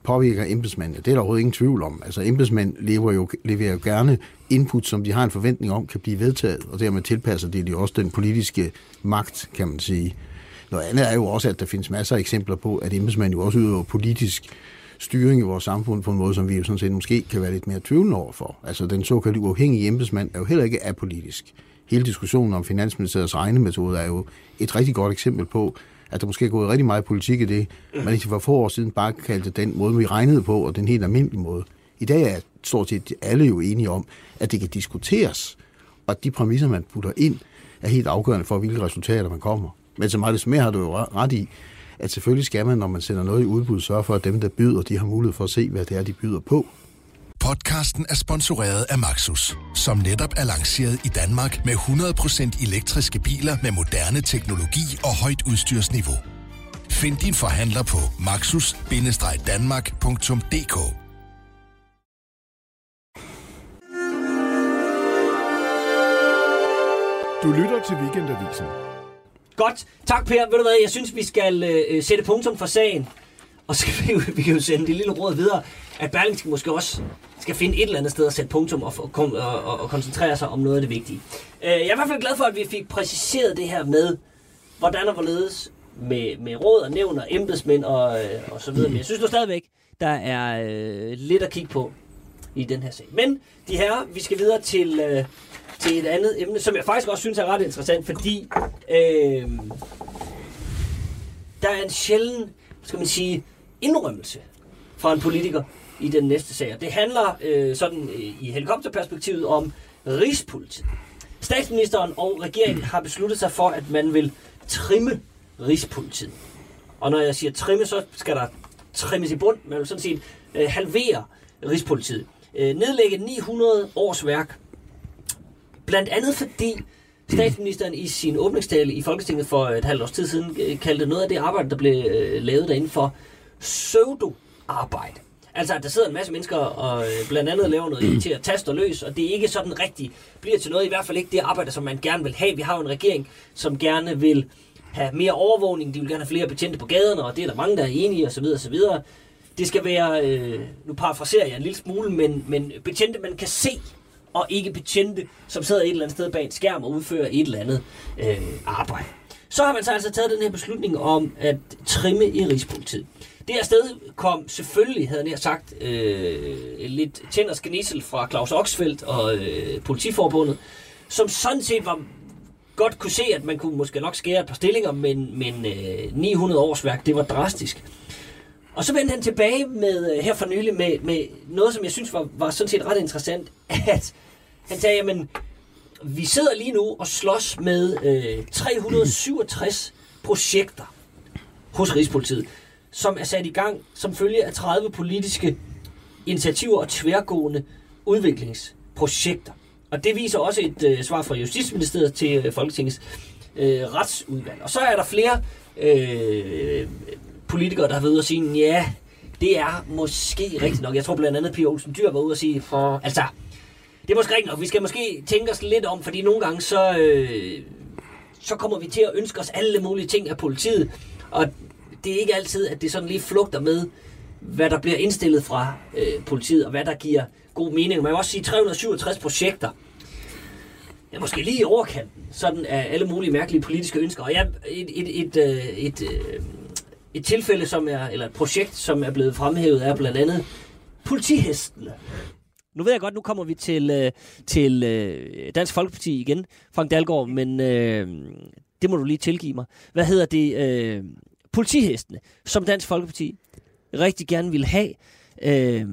påvirker embedsmændene. Det er der overhovedet ingen tvivl om. Altså embedsmænd lever jo, leverer jo gerne input, som de har en forventning om, kan blive vedtaget, og dermed tilpasser det de også den politiske magt, kan man sige. Noget andet er jo også, at der findes masser af eksempler på, at embedsmænd jo også udøver politisk styring i vores samfund på en måde, som vi jo sådan set måske kan være lidt mere tvivlende overfor. Altså den såkaldte uafhængige embedsmand er jo heller ikke apolitisk. Hele diskussionen om Finansministeriets regnemetode er jo et rigtig godt eksempel på, at der måske er gået rigtig meget politik i det, man ikke for få år siden bare kaldte den måde, vi regnede på, og den helt almindelige måde. I dag er stort set alle jo enige om, at det kan diskuteres, og at de præmisser, man putter ind, er helt afgørende for, hvilke resultater man kommer. Men så meget mere har du jo ret i, at selvfølgelig skal man, når man sender noget i udbud, sørge for, at dem, der byder, de har mulighed for at se, hvad det er, de byder på. Podcasten er sponsoreret af Maxus, som netop er lanceret i Danmark med 100% elektriske biler med moderne teknologi og højt udstyrsniveau. Find din forhandler på maxus-danmark.dk Du lytter til Weekendavisen. Godt. Tak, Per. Ved du hvad, jeg synes, vi skal øh, øh sætte punktum for sagen. Og så kan vi, jo, vi kan jo sende det lille råd videre, at Berlingske måske også skal finde et eller andet sted at sætte punktum og, og, og, og, og koncentrere sig om noget af det vigtige. Øh, jeg er i hvert fald glad for, at vi fik præciseret det her med, hvordan og hvorledes med, med råd og nævn og embedsmænd og, øh, og så videre. Men jeg synes nu stadigvæk, der er øh, lidt at kigge på i den her sag. Men de her, vi skal videre til, øh, til et andet emne, som jeg faktisk også synes er ret interessant, fordi øh, der er en sjælden, skal man sige, indrømmelse fra en politiker i den næste sag. Og Det handler øh, sådan øh, i helikopterperspektivet om Rigspolitiet. Statsministeren og regeringen har besluttet sig for, at man vil trimme Rigspolitiet. Og når jeg siger trimme, så skal der trimmes i bund. Man vil sådan set øh, halvere Rigspolitiet. Øh, nedlægge 900 års værk. Blandt andet fordi statsministeren i sin åbningstale i Folketinget for et halvt års tid siden øh, kaldte noget af det arbejde, der blev øh, lavet derinde for pseudo-arbejde. Altså, at der sidder en masse mennesker og øh, blandt andet laver noget til at taste og løs, og det er ikke sådan rigtigt, bliver til noget, i hvert fald ikke det arbejde, som man gerne vil have. Vi har jo en regering, som gerne vil have mere overvågning, de vil gerne have flere betjente på gaderne, og det er der mange, der er enige, osv. osv. Det skal være, øh, nu parafraserer jeg en lille smule, men, men betjente, man kan se, og ikke betjente, som sidder et eller andet sted bag en skærm og udfører et eller andet øh, arbejde. Så har man så altså taget den her beslutning om at trimme i Rigspolitiet. Det her sted kom selvfølgelig, havde jeg sagt, øh, lidt tænd og fra Claus Oxfeldt og øh, Politiforbundet, som sådan set var godt kunne se, at man kunne måske nok skære et par stillinger, men, men øh, 900 årsværk, det var drastisk. Og så vendte han tilbage med, øh, her for nylig med, med noget, som jeg synes var, var sådan set ret interessant, at han sagde, jamen, vi sidder lige nu og slås med øh, 367 projekter hos Rigspolitiet, som er sat i gang som følge af 30 politiske initiativer og tværgående udviklingsprojekter. Og det viser også et øh, svar fra Justitsministeriet til øh, Folketingets øh, retsudvalg. Og så er der flere øh, politikere, der har været ude og sige, ja, det er måske rigtigt nok. Jeg tror blandt andet, Pia Olsen Dyr var ude og sige, for, altså, det er måske rigtigt nok. Vi skal måske tænke os lidt om, fordi nogle gange så, øh, så kommer vi til at ønske os alle mulige ting af politiet, og det er ikke altid, at det sådan lige flugter med, hvad der bliver indstillet fra øh, politiet, og hvad der giver god mening. Man kan også sige 367 projekter. Ja, måske lige i overkanten, sådan af alle mulige mærkelige politiske ønsker. Og ja, et, et, et, øh, et, øh, et tilfælde, som er, eller et projekt, som er blevet fremhævet, er blandt andet politihestene. Nu ved jeg godt, nu kommer vi til, øh, til øh, Dansk Folkeparti igen, Frank Dalgaard, men øh, det må du lige tilgive mig. Hvad hedder det? Øh, politihestene, som Dansk Folkeparti rigtig gerne vil have, øh,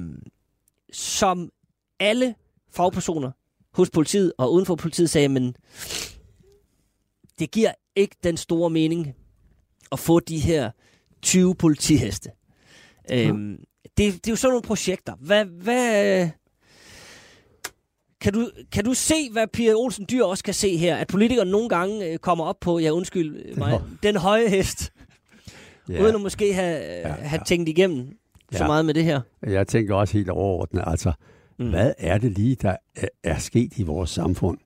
som alle fagpersoner hos politiet og uden for politiet sagde, men det giver ikke den store mening at få de her 20 politiheste. Øhm, det, det er jo sådan nogle projekter. Hvad, hvad, kan du, kan du se, hvad Pia Olsen Dyr også kan se her? At politikere nogle gange øh, kommer op på, ja undskyld øh, mig, den høje hest, ja. uden at måske have, ja, ja. have tænkt igennem så Ja. meget med det her. Jeg tænker også helt overordnet, altså, Mm. hvad er det lige, der er, sket i vores samfund?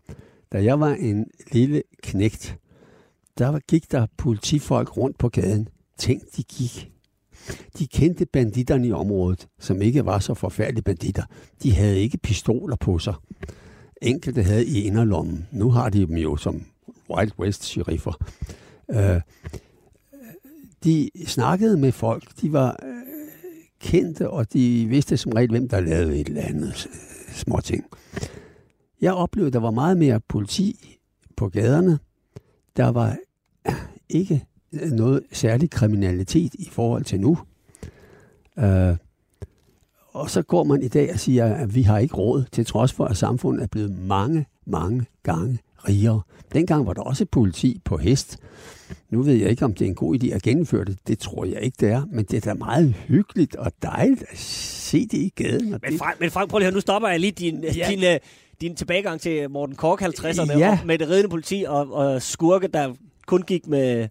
Da jeg var en lille knægt, der gik der politifolk rundt på gaden. Tænk, de gik. De kendte banditterne i området, som ikke var så forfærdelige banditter. De havde ikke pistoler på sig. Enkelte havde i inderlommen. Nu har de dem jo som Wild West-sheriffer. Øh, de snakkede med folk. De var øh, kendte, og de vidste som regel, hvem der lavede et eller andet øh, små ting. Jeg oplevede, at der var meget mere politi på gaderne. Der var øh, ikke noget særlig kriminalitet i forhold til nu. Øh, og så går man i dag og siger, at vi har ikke råd, til trods for, at samfundet er blevet mange, mange gange rigere. Dengang var der også politi på hest. Nu ved jeg ikke, om det er en god idé at gennemføre det. Det tror jeg ikke, det er. Men det er da meget hyggeligt og dejligt at se det i gaden. Men det, Frank, men Frank prøv lige høre, nu stopper jeg lige din, ja. Din, uh, din tilbagegang til Morten Kork 50'erne Ja. ja. med det ridende politi og, og skurke, der kun gik med...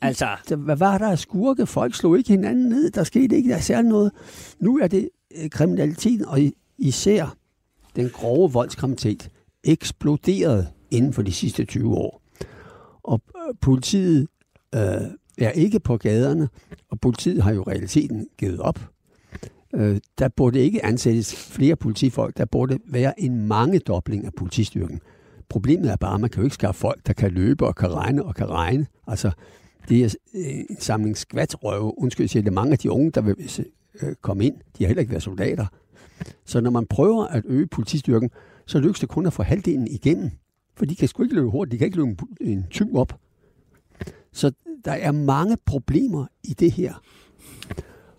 Altså, hvad var der af skurke? Folk slog ikke hinanden ned. Der skete ikke der særlig noget. Nu er det øh, kriminaliteten, og i- især den grove voldskriminalitet, eksploderet inden for de sidste 20 år. Og øh, politiet øh, er ikke på gaderne, og politiet har jo realiteten givet op. Øh, der burde ikke ansættes flere politifolk. Der burde være en mangedobling af politistyrken. Problemet er bare, at man kan jo ikke skaffe folk, der kan løbe og kan regne og kan regne. Altså, det er øh, en samling skvatrøve. Undskyld, siger det. Mange af de unge, der vil øh, komme ind, de har heller ikke været soldater. Så når man prøver at øge politistyrken, så lykkes det kun at få halvdelen igennem. For de kan sgu ikke løbe hurtigt. De kan ikke løbe en, en tyv op. Så der er mange problemer i det her.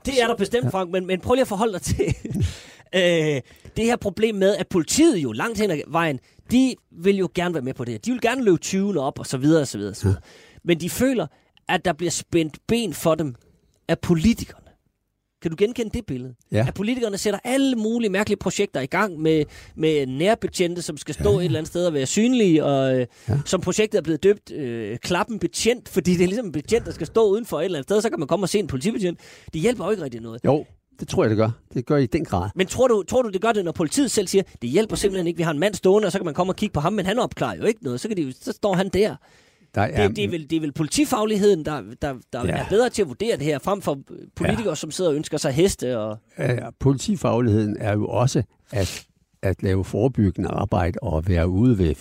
det er der bestemt, Frank, men, men prøv lige at forholde dig til øh, det her problem med, at politiet jo langt hen ad vejen, de vil jo gerne være med på det her. De vil gerne løbe 20'erne op, og så videre, og så videre, og så videre. Men de føler, at der bliver spændt ben for dem af politikerne. Kan du genkende det billede? Ja. At politikerne sætter alle mulige mærkelige projekter i gang med, med nærbetjente, som skal stå ja. et eller andet sted og være synlige, og øh, ja. Ja. som projektet er blevet døbt øh, Klappen Betjent, fordi det er ligesom en betjent, der skal stå udenfor et eller andet sted, så kan man komme og se en politibetjent. Det hjælper jo ikke rigtig noget. Jo, det tror jeg, det gør. Det gør i den grad. Men tror du, tror du, det gør det, når politiet selv siger, det hjælper simpelthen ikke, vi har en mand stående, og så kan man komme og kigge på ham, men han opklarer jo ikke noget. Så, kan de, så står han der. Der er, Det, det, er, vel, det er vel politifagligheden, der, der, der ja. Er bedre til at vurdere det her, frem for politikere, ja. som sidder og ønsker sig heste. Og... Ja, politifagligheden er jo også at, at lave forebyggende arbejde og være ude ved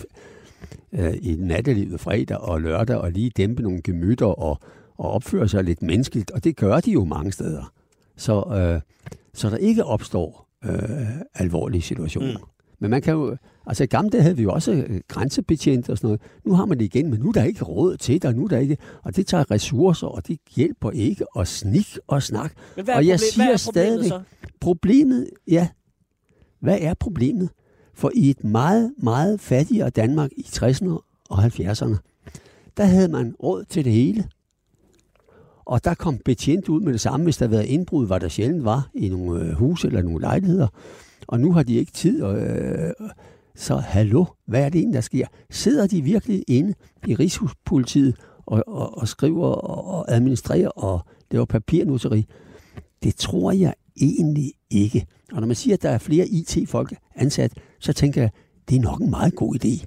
øh, i nattelivet fredag og lørdag og lige dæmpe nogle gemytter og, og opføre sig lidt menneskeligt. Og det gør de jo mange steder. Så, øh, så der ikke opstår øh, alvorlige situationer. Mm. Men man kan jo, altså i gamle dage havde vi jo også øh, grænsebetjente og sådan noget. Nu har man det igen, men nu er der ikke råd til det, og nu er der ikke, og det tager ressourcer, og det hjælper ikke at snik og snak. Men hvad er, Og jeg problem, hvad er siger problemet stadigvæk- så? Problemet, ja. Hvad er problemet? For i et meget, meget fattigere Danmark i 60'erne og 70'erne, der havde man råd til det hele. Og der kom betjent ud med det samme, hvis der havde været indbrud, var der sjældent var i nogle øh, huse eller nogle lejligheder. Og nu har de ikke tid. Og, øh, så hallo, hvad er det egentlig, der sker? Sidder de virkelig inde i Rigspolitiet og, og, og skriver og, og administrerer og laver papirnusseri? Det tror jeg egentlig ikke. Og når man siger, at der er flere IT-folk ansat, så tænker jeg, det er nok en meget god idé.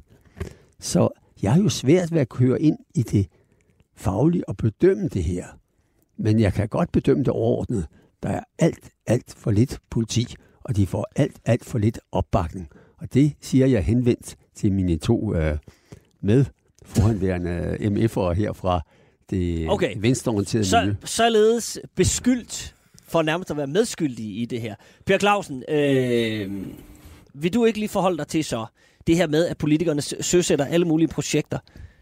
Så jeg har jo svært ved at køre ind i det faglige og bedømme det her. Men jeg kan godt bedømme det overordnet. Der er alt, alt for lidt politi, og de får alt, alt for lidt opbakning. Og det siger jeg henvendt til mine to øh, med forhåndværende MF'ere her fra det Okay. venstreorienterede miljø. Så, således beskyldt for nærmest at være medskyldig i det her. Per Clausen, øh, vil du ikke lige forholde dig til så det her med, at politikerne sø- søsætter alle mulige projekter,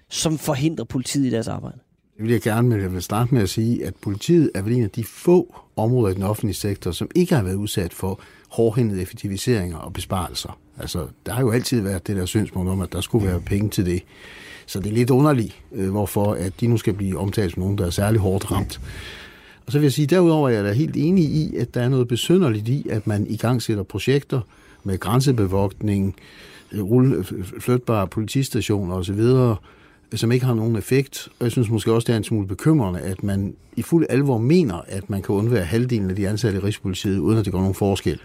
som forhindrer politiet i deres arbejde? Det vil jeg gerne, men jeg vil starte med at sige, at politiet er vel en af de få områder i den offentlige sektor, som ikke har været udsat for hårdhændede effektiviseringer og besparelser. Altså, der har jo altid været det der synspunkt om, at der skulle være penge til det. Så det er lidt underligt, øh, hvorfor at de nu skal blive omtalt som nogen, der er særlig hårdt ramt. Og så vil jeg sige, derudover er jeg da helt enig i, at der er noget besynderligt i, at man i gang sætter projekter med grænsebevogtning, øh, rulle, flytbare politistationer osv., som ikke har nogen effekt. Og jeg synes måske også, det er en smule bekymrende, at man i fuld alvor mener, at man kan undvære halvdelen af de ansatte i Rigspolitiet, uden at det går nogen forskel.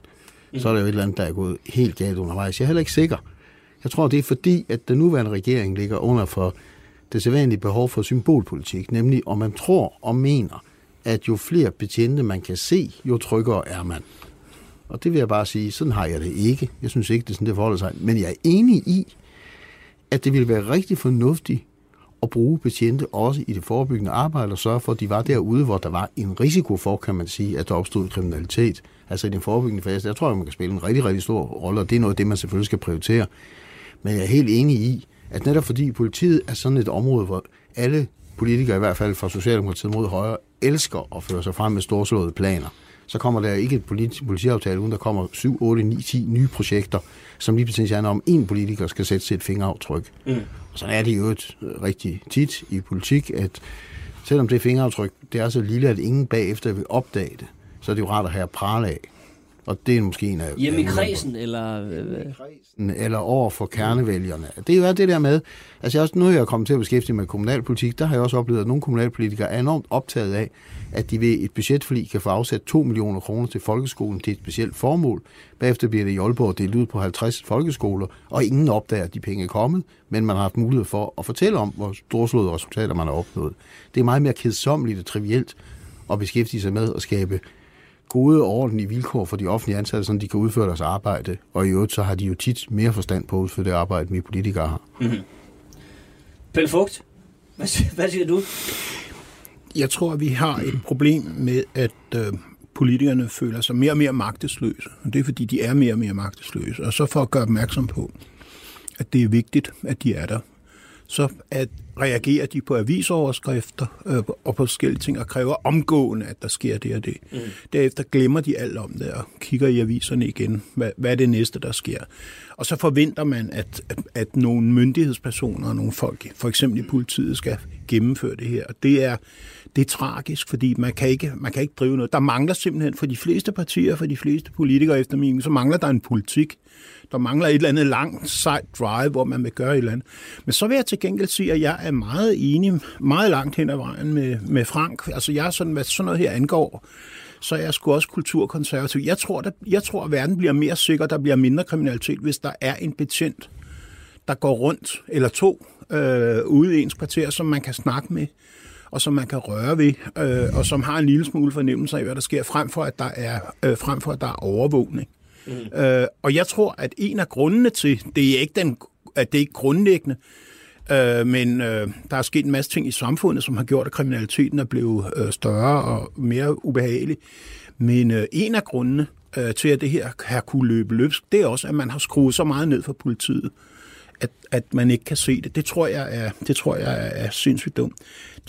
Mm. Så er der jo et eller andet, der er gået helt galt undervejs. Jeg er heller ikke sikker. Jeg tror, det er fordi, at den nuværende regering ligger under for det sædvanlige behov for symbolpolitik, nemlig om man tror og mener, at jo flere betjente man kan se, jo tryggere er man. Og det vil jeg bare sige, sådan har jeg det ikke. Jeg synes ikke, det er sådan, det forholder sig. Men jeg er enig i, at det ville være rigtig fornuftigt at bruge betjente også i det forebyggende arbejde og sørge for, at de var derude, hvor der var en risiko for, kan man sige, at der opstod kriminalitet. Altså i den forebyggende fase, der tror jeg, man kan spille en rigtig, rigtig stor rolle, og det er noget af det, man selvfølgelig skal prioritere. Men jeg er helt enig i, at netop fordi politiet er sådan et område, hvor alle politikere, i hvert fald fra Socialdemokratiet mod højre, elsker at føre sig frem med storslåede planer, så kommer der ikke et politi- politiaftale, uden der kommer 7, 8, 9, 10 nye projekter, som lige præcis handler om, en politiker skal sætte sit fingeraftryk. Mm. Og så er det jo et rigtig tit i politik, at selvom det fingeraftryk, det er så lille, at ingen bagefter vil opdage det, så er det jo rart at have prale af. Og det er måske en af... Hjemme i kredsen, eller... øh, eller over for kernevælgerne. Det er jo det der med, altså jeg også, nu er jeg kommet til at beskæftige mig med kommunalpolitik, der har jeg også oplevet, at nogle kommunalpolitikere er enormt optaget af, at de ved et budgetforlig kan få afsat 2 millioner kroner til folkeskolen til et specielt formål. Bagefter bliver det i Aalborg delt ud på 50 folkeskoler, og ingen opdager, at de penge er kommet, men man har haft mulighed for at fortælle om, hvor storslåede resultater man har opnået. Det er meget mere kedsommeligt og trivielt at beskæftige sig med at skabe gode og ordentlige vilkår for de offentlige ansatte, så de kan udføre deres arbejde. Og i øvrigt, så har de jo tit mere forstand på at udføre det arbejde, vi politikere har. Pelle Fugt, hvad, siger- hvad siger du? Jeg tror, at vi har et problem med, at øh, politikerne føler sig mere og mere magtesløse. Og det er, fordi de er mere og mere magtesløse. Og så for at gøre opmærksom på, at det er vigtigt, at de er der, så at reagerer de på avisoverskrifter øh, og på forskellige ting og kræver omgående, at der sker det og det. Mm. Derefter glemmer de alt om det og kigger i aviserne igen. Hvad, hvad er det næste, der sker? Og så forventer man, at, at, at nogle myndighedspersoner og nogle folk, for eksempel i politiet, skal gennemføre det her. Og det er, det er tragisk, fordi man kan, ikke, man kan ikke drive noget. Der mangler simpelthen for de fleste partier, for de fleste politikere efter min, så mangler der en politik. Der mangler et eller andet langt, sejt drive, hvor man vil gøre et eller andet. Men så vil jeg til gengæld sige, at jeg er meget enig, meget langt hen ad vejen med, med Frank. Altså jeg er sådan, hvad sådan noget her angår, så er jeg sgu også kulturkonservativ. Jeg tror, der, jeg tror, at verden bliver mere sikker, der bliver mindre kriminalitet, hvis der er en betjent, der går rundt, eller to, øh, ude i ens kvarter, som man kan snakke med, og som man kan røre ved, øh, og som har en lille smule fornemmelse af, hvad der sker, frem for at der er, øh, frem for, at der er overvågning. Mm. Øh, og jeg tror, at en af grundene til, det er ikke, den, at det er ikke grundlæggende, øh, men øh, der er sket en masse ting i samfundet, som har gjort, at kriminaliteten er blevet øh, større og mere ubehagelig. Men øh, en af grundene øh, til, at det her har kunne løbe løbsk, det er også, at man har skruet så meget ned for politiet, at, at man ikke kan se det. Det tror jeg er, det tror jeg er, er sindssygt dumt.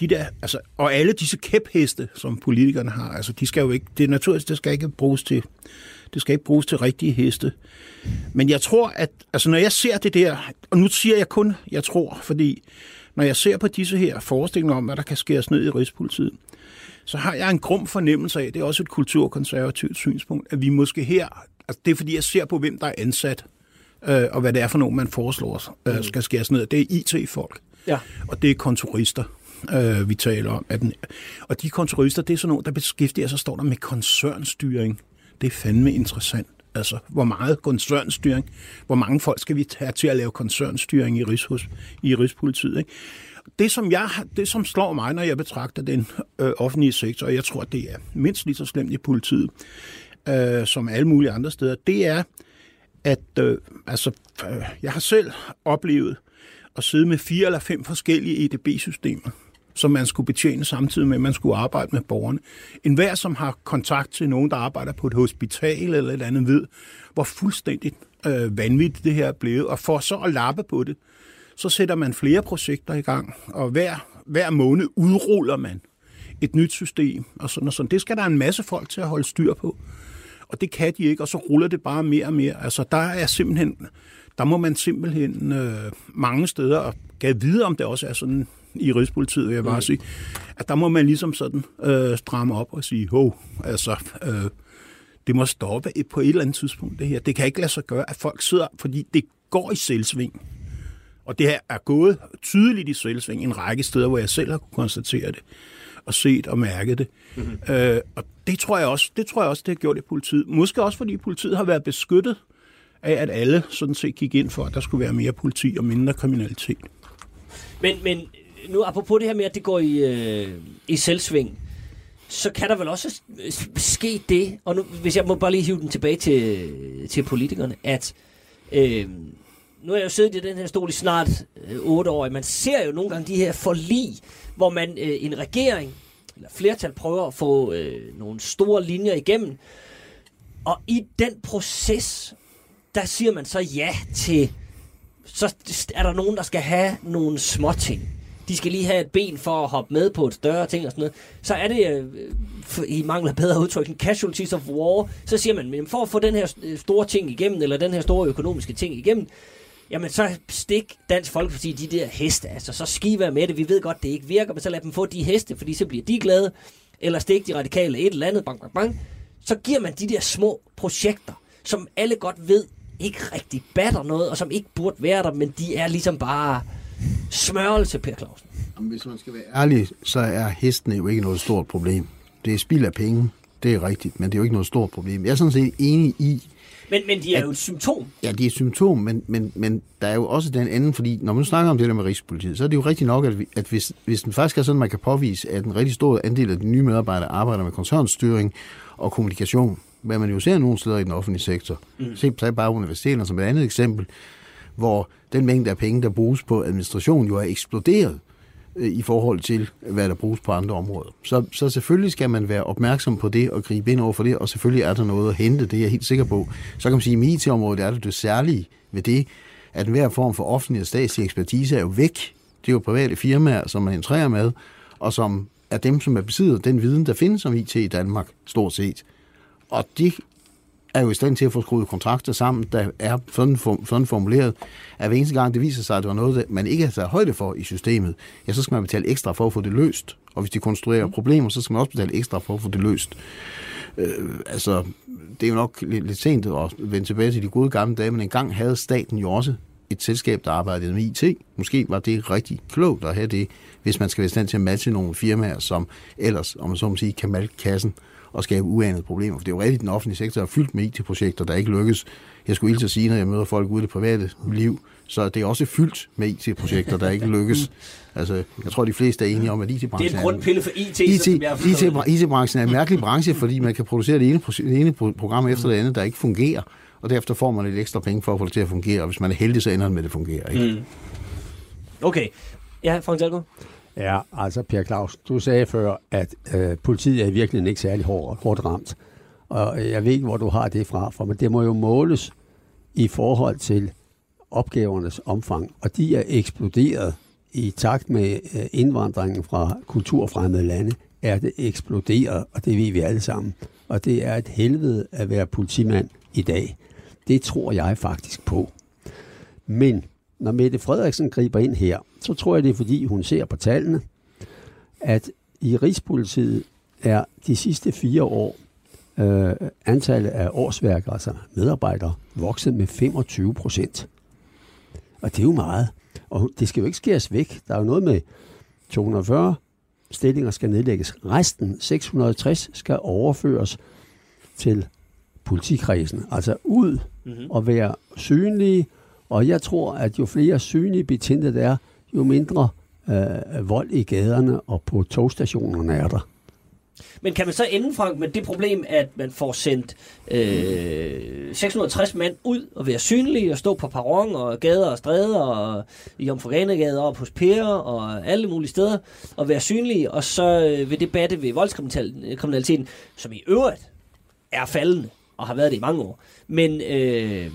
De der, altså, og alle disse kæpheste, som politikerne har, altså, de skal jo ikke, det er naturligt, det skal ikke bruges til, det skal ikke bruges til rigtige heste. Men jeg tror, at altså, når jeg ser det der, og nu siger jeg kun, jeg tror, fordi når jeg ser på disse her forestillinger om, hvad der kan skæres ned i Rigspolitiet, så har jeg en grum fornemmelse af, det er også et kulturkonservativt synspunkt, at vi måske her, altså det er fordi, jeg ser på, hvem der er ansat, øh, og hvad det er for nogen, man foreslår øh, skal skæres ned. Det er IT-folk, Ja. og det er kontorister, øh, vi taler om. At den, og de kontorister, det er sådan nogle, der beskæftiger sig, står der med koncernstyring. Det er fandme interessant. Altså, hvor meget koncernstyring, hvor mange folk skal vi have til at lave koncernstyring i, Rigshus, i Rigspolitiet, ikke? Det som, jeg, det, som slår mig, når jeg betragter den øh, offentlige sektor, og jeg tror, det er mindst lige så slemt i politiet, øh, som alle mulige andre steder, det er, at øh, altså, øh, jeg har selv oplevet at sidde med fire eller fem forskellige EDB-systemer, som man skulle betjene samtidig med, at man skulle arbejde med borgerne. En hver, som har kontakt til nogen, der arbejder på et hospital eller et andet, ved, hvor fuldstændig øh, vanvittigt det her er blevet. Og for så at lappe på det, så sætter man flere projekter i gang, og hver, hver måned udruller man et nyt system, og sådan og sådan. Det skal der en masse folk til at holde styr på. Og det kan de ikke, og så ruller det bare mere og mere. Altså, der er simpelthen, der må man simpelthen øh, mange steder, og kan vide, om det også er sådan i Rigspolitiet, vil jeg bare mm. sige, at der må man ligesom sådan øh, stramme op og sige, hov, altså, øh, det må stoppe på et eller andet tidspunkt, det her. Det kan ikke lade sig gøre, at folk sidder, fordi det går i selvsving. Og det her er gået tydeligt i selvsving en række steder, hvor jeg selv har kunne konstatere det og set og mærket det. Mm-hmm. Øh, og det tror jeg også, det tror jeg også, det har gjort i politiet. Måske også fordi politiet har været beskyttet af, at alle sådan set gik ind for, at der skulle være mere politi og mindre kriminalitet. Men, men nu apropos det her med, at det går i, øh, i selvsving, så kan der vel også ske det, og nu, hvis jeg må bare lige hive den tilbage til, til politikerne, at øh, nu har jeg jo siddet i den her stol i snart øh, år, år, man ser jo nogle gange de her forlig, hvor man øh, en regering, eller flertal prøver at få øh, nogle store linjer igennem, og i den proces, der siger man så ja til, så er der nogen, der skal have nogle små ting de skal lige have et ben for at hoppe med på et større ting og sådan noget, så er det, øh, i mangler bedre udtryk, en casualties of war, så siger man, men for at få den her øh, store ting igennem, eller den her store økonomiske ting igennem, jamen så stik Dansk Folkeparti de der heste, altså så skiver med det, vi ved godt, det ikke virker, men så lad dem få de heste, fordi så bliver de glade, eller stik de radikale et eller andet, bang, bang, bang, så giver man de der små projekter, som alle godt ved, ikke rigtig batter noget, og som ikke burde være der, men de er ligesom bare smørelse, Per Clausen. Jamen, hvis man skal være ærlig, så er hestene jo ikke noget stort problem. Det er spild af penge, det er rigtigt, men det er jo ikke noget stort problem. Jeg er sådan set enig i, men, men de er at, jo et symptom. Ja, de er et symptom, men, men, men der er jo også den anden, fordi når man snakker om det der med Rigspolitiet, så er det jo rigtigt nok, at, vi, at hvis, hvis den faktisk er sådan, at man kan påvise, at en rigtig stor andel af de nye medarbejdere arbejder med koncernstyring og kommunikation, hvad man jo ser nogle steder i den offentlige sektor. Mm. Se bare universiteterne som et andet eksempel hvor den mængde af penge, der bruges på administration, jo er eksploderet øh, i forhold til, hvad der bruges på andre områder. Så, så selvfølgelig skal man være opmærksom på det og gribe ind over for det, og selvfølgelig er der noget at hente, det er jeg helt sikker på. Så kan man sige, at i IT-området er det det særlige ved det, at enhver form for offentlig og statslig ekspertise er jo væk. Det er jo private firmaer, som man entrerer med, og som er dem, som er besidder den viden, der findes om IT i Danmark, stort set. Og det er jo i stand til at få skruet kontrakter sammen, der er sådan, sådan formuleret, at hver eneste gang det viser sig, at det var noget, man ikke har taget højde for i systemet, ja, så skal man betale ekstra for at få det løst. Og hvis de konstruerer problemer, så skal man også betale ekstra for at få det løst. Øh, altså, det er jo nok lidt, lidt sent at vende tilbage til de gode gamle dage, men engang havde staten jo også et selskab, der arbejdede med IT. Måske var det rigtig klogt at have det, hvis man skal være i stand til at matche nogle firmaer, som ellers, om man så må sige, kan malke kassen og skabe uanede problemer. For det er jo rigtigt, den offentlige sektor er fyldt med IT-projekter, der ikke lykkes. Jeg skulle at sige, når jeg møder folk ude i det private liv, så det er også fyldt med IT-projekter, der ikke lykkes. Altså, jeg tror, de fleste er enige om, at IT-branchen Det er en grundpille for IT, IT, IT, IT-branchen er en mærkelig branche, fordi man kan producere det ene, det ene program efter det andet, der ikke fungerer, og derefter får man lidt ekstra penge for at få det til at fungere, og hvis man er heldig, så ender det med, at det fungerer. Ikke? Mm. Okay. Ja, Frank Dalgaard? Ja, altså Per Claus, du sagde før, at øh, politiet er virkelig ikke særlig hårdt, hårdt ramt. Og øh, jeg ved ikke, hvor du har det fra, for men det må jo måles i forhold til opgavernes omfang, og de er eksploderet i takt med øh, indvandringen fra kulturfremmede lande, er det eksploderet, og det ved vi alle sammen. Og det er et helvede at være politimand i dag. Det tror jeg faktisk på. Men når Mette Frederiksen griber ind her, så tror jeg, det er fordi, hun ser på tallene, at i Rigspolitiet er de sidste fire år øh, antallet af årsværker, altså medarbejdere, vokset med 25 procent. Og det er jo meget. Og det skal jo ikke skæres væk. Der er jo noget med 240 stillinger skal nedlægges. Resten, 660, skal overføres til politikredsen. Altså ud mm-hmm. og være synlige og jeg tror, at jo flere synlige betjente der er, jo mindre øh, øh, vold i gaderne og på togstationerne er der. Men kan man så ende, Frank, med det problem, at man får sendt øh, 660 mand ud og være synlige og stå på perron og gader og stræder og i Omforanegade og hos Per og alle mulige steder og være synlige, og så øh, vil det batte ved voldskriminaliteten, som i øvrigt er faldende og har været det i mange år. Men øh,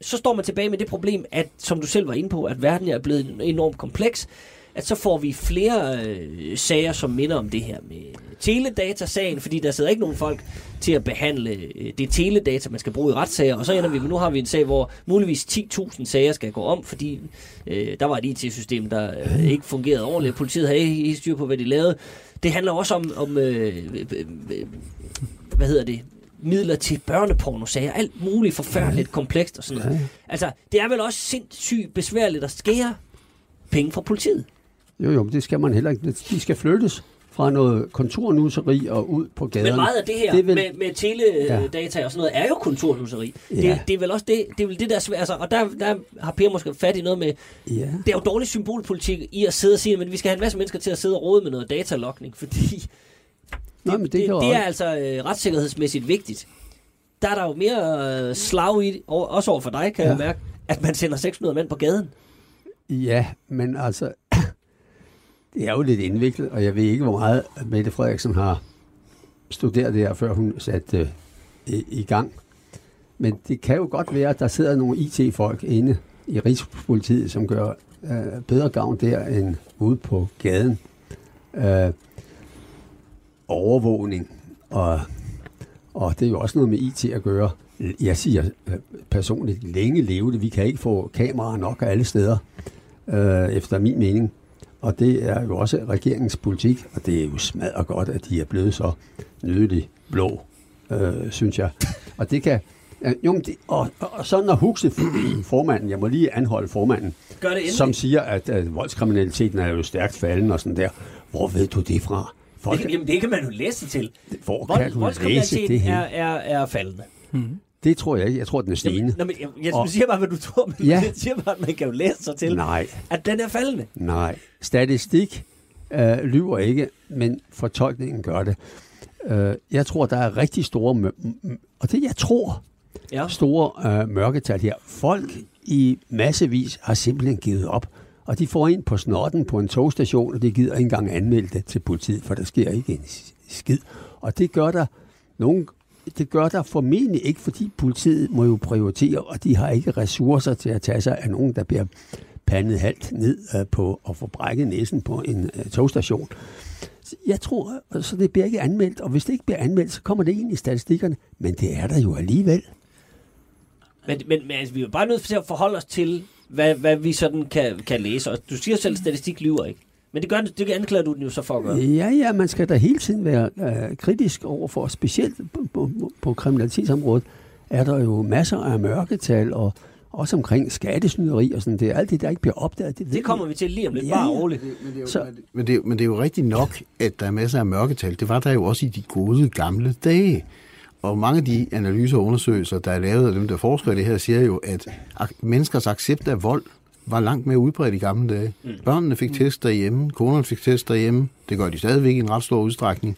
så står man tilbage med det problem, at som du selv var inde på, at verden er blevet enormt kompleks, at så får vi flere øh, sager, som minder om det her med teledatasagen, fordi der sidder ikke nogen folk til at behandle øh, det teledata, man skal bruge i retssager, og så ender vi, med, nu har vi en sag, hvor muligvis 10.000 sager skal gå om, fordi øh, der var et IT-system, der øh, ikke fungerede ordentligt, politiet havde ikke styr på, hvad de lavede. Det handler også om, om øh, øh, øh, hvad hedder det, midler til børnepornosager, alt muligt forfærdeligt, komplekst og sådan noget. Altså, det er vel også sindssygt besværligt at skære penge fra politiet. Jo, jo, men det skal man heller ikke. De skal flyttes fra noget kontornusseri og ud på gaderne. Men meget af det her Det vel- med, med teledata og sådan noget, er jo kontornusseri. Ja. Ja. Det, det er vel også det, det, er vel det der er svært. Altså, og der, der har Per måske fat i noget med, Ja. det er jo dårlig symbolpolitik i at sidde og sige, men vi skal have en masse mennesker til at sidde og rode med noget datalogning, fordi Nå, men det, det, det, det også- er altså øh, retssikkerhedsmæssigt vigtigt. Der er der jo mere øh, slag i, det, også over for dig, kan ja. jeg mærke, at man sender 600 mænd på gaden. Ja, men altså, det er jo lidt indviklet, og jeg ved ikke, hvor meget Mette Frederiksen har studeret det her, før hun satte det i, i gang. Men det kan jo godt være, at der sidder nogle IT-folk inde i Rigspolitiet, som gør øh, bedre gavn der end ude på gaden. Øh, overvågning, og, og det er jo også noget med IT at gøre. Jeg siger øh, personligt, længe leve det. Vi kan ikke få kameraer nok alle steder, øh, efter min mening. Og det er jo også regeringens politik, og det er jo smadret godt, at de er blevet så nydeligt blå, øh, synes jeg. Og det kan... Ja, jo, det, og, og, og så når Huxe, formanden, jeg må lige anholde formanden, Gør det endelig. som siger, at, at voldskriminaliteten er jo stærkt faldende og sådan der. Hvor ved du det fra? Folk, Det, jamen, det kan man jo læse til. hvor Vold, kan du læse det er, her? er, er faldende. Det tror jeg ikke. Jeg tror, den er stigende. Nå, men jeg, jeg, Og- jeg siger bare, hvad du tror, men Ja. jeg siger bare, at man kan jo læse sig til, Nej, at den er faldende. nej. Statistik øh, lyver ikke, men fortolkningen gør det. Øh, jeg tror, der er rigtig store, og det jeg tror, Ja. store øh, mørketal her. Folk i massevis har simpelthen givet op. Og de får ind på snotten på en togstation, og de gider ikke engang anmelde det til politiet, for der sker ikke en skid. Og det gør der nogen, det gør der formentlig ikke, fordi politiet må jo prioritere, og de har ikke ressourcer til at tage sig af nogen, der bliver pandet halvt ned øh, på og få brækket næsen på en øh, togstation. Jeg tror, øh, så det bliver ikke anmeldt, og hvis det ikke bliver anmeldt, så kommer det ind i statistikkerne. Men det er der jo alligevel. Men, men, men altså, vi er bare nødt til at forholde os til, hvad, hvad vi sådan kan, kan læse. Og du siger selv, at statistik lyver ikke. Men det, gør, det anklager du den jo så for at gøre. Ja, ja, man skal da hele tiden være øh, kritisk overfor, specielt på, på, på kriminalitetsområdet, er der jo masser af mørketal, og også omkring skattesnyderi og sådan det. Alt det, der ikke bliver opdaget, det, Det kommer vi til lige om lidt. Ja, Bare roligt. Så, Men det, men det er jo rigtigt nok, at der er masser af mørketal. Det var der jo også i de gode gamle dage. Og mange af de analyser og undersøgelser, der er lavet af dem, der forsker i det her, siger jo, at menneskers accept af vold var langt mere udbredt i gamle dage. Mm. Børnene fik test derhjemme, konerne fik test derhjemme. Det gør de stadigvæk i en ret stor udstrækning.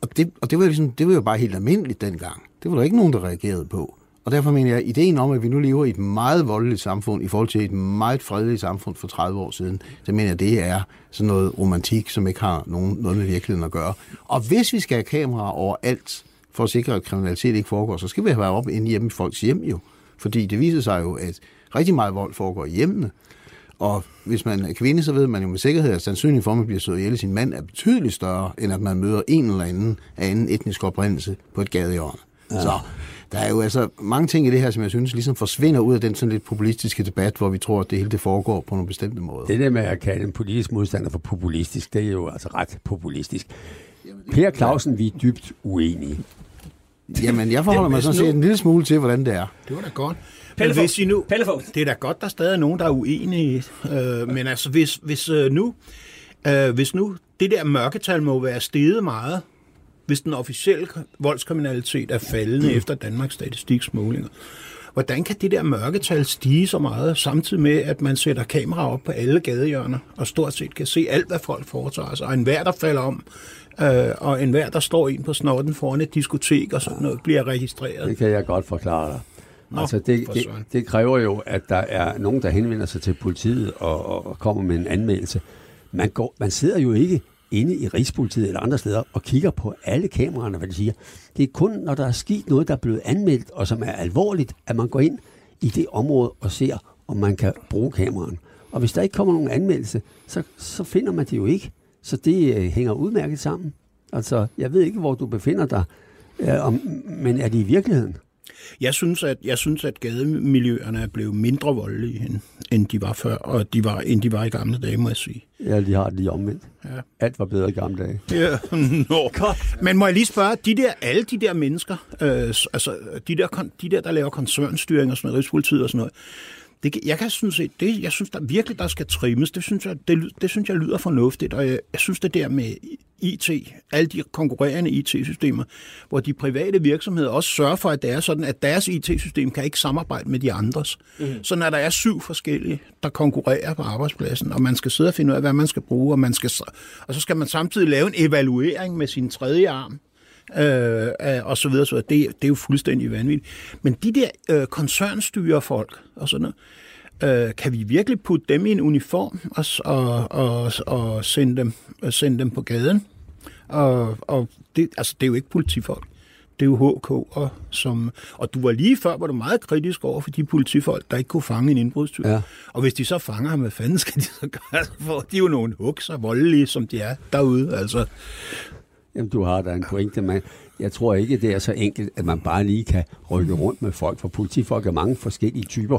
Og det, og det, var, ligesom, det var jo bare helt almindeligt dengang. Det var der ikke nogen, der reagerede på. Og derfor mener jeg, at ideen om, at vi nu lever i et meget voldeligt samfund i forhold til et meget fredeligt samfund for 30 år siden, så mener jeg, det er sådan noget romantik, som ikke har nogen, noget med virkeligheden at gøre. Og hvis vi skal have kameraer overalt, for at sikre, at kriminalitet ikke foregår, så skal vi have været op inde hjemme i folks hjem jo. Fordi det viser sig jo, at rigtig meget vold foregår i hjemmene. Og hvis man er kvinde, så ved man jo med sikkerhed, at sandsynligheden for, at man bliver slået ihjel sin mand, er betydeligt større, end at man møder en eller anden af anden etnisk oprindelse på et gadehjørne. Ja. Så der er jo altså mange ting i det her, som jeg synes ligesom forsvinder ud af den sådan lidt populistiske debat, hvor vi tror, at det hele det foregår på nogle bestemte måder. det der med at kalde en politisk modstander for populistisk, det er jo altså ret populistisk. Per Clausen, vi er dybt uenige. Jamen, jeg forholder mig sådan set en lille smule til, hvordan det er. Det var da godt. Pelle Men hvis I nu, Pelle det er da godt, der stadig er nogen, der er uenige. Øh, men altså, hvis, hvis, øh, nu, øh, hvis nu det der mørketal må være steget meget, hvis den officielle voldskriminalitet er faldende efter Danmarks Statistiks målinger, hvordan kan det der mørketal stige så meget, samtidig med, at man sætter kameraer op på alle gadehjørner, og stort set kan se alt, hvad folk foretager sig, og enhver, der falder om, øh, og enhver, der står ind på snotten foran et diskotek og sådan noget, bliver registreret. Det kan jeg godt forklare dig. Nå, altså det, det, det kræver jo, at der er nogen, der henvender sig til politiet og, og, og kommer med en anmeldelse. Man, går, man sidder jo ikke inde i Rigspolitiet eller andre steder og kigger på alle kameraerne, hvad de siger. Det er kun, når der er sket noget, der er blevet anmeldt, og som er alvorligt, at man går ind i det område og ser, om man kan bruge kameraen. Og hvis der ikke kommer nogen anmeldelse, så, så finder man det jo ikke. Så det øh, hænger udmærket sammen. Altså, jeg ved ikke, hvor du befinder dig, øh, om, men er det i virkeligheden? Jeg synes, at, jeg synes, at gademiljøerne er blevet mindre voldelige, end, end de var før, og de var, end de var i gamle dage, må jeg sige. Ja, de har det lige omvendt. Ja. Alt var bedre i gamle dage. Ja, no. Men må jeg lige spørge, de der, alle de der mennesker, øh, altså de der, de der, der laver koncernstyring og sådan noget, Rigspolitiet og sådan noget, det, jeg kan synes, det, jeg synes der virkelig, der skal trimmes. Det synes jeg, det, det synes jeg lyder fornuftigt, og jeg, jeg synes det der med IT, alle de konkurrerende IT-systemer, hvor de private virksomheder også sørger for, at det er sådan, at deres IT-system kan ikke samarbejde med de andres. Mm. Så når der er syv forskellige, der konkurrerer på arbejdspladsen, og man skal sidde og finde ud af, hvad man skal bruge, og, man skal, og så skal man samtidig lave en evaluering med sin tredje arm, øh, øh, og så videre, så det, det er jo fuldstændig vanvittigt. Men de der øh, koncernstyrer folk og sådan noget, øh, kan vi virkelig putte dem i en uniform og, og, og, og sende, dem, og sende dem på gaden? Og, og det, altså, det er jo ikke politifolk. Det er jo HK, og, som, og du var lige før, var du meget kritisk over for de politifolk, der ikke kunne fange en indbrudstyv. Ja. Og hvis de så fanger ham, hvad fanden skal de så gøre? For de er jo nogle hugser, voldelige, som de er derude. Altså, Jamen, du har da en pointe, men jeg tror ikke, det er så enkelt, at man bare lige kan rykke rundt med folk, for politifolk er mange forskellige typer.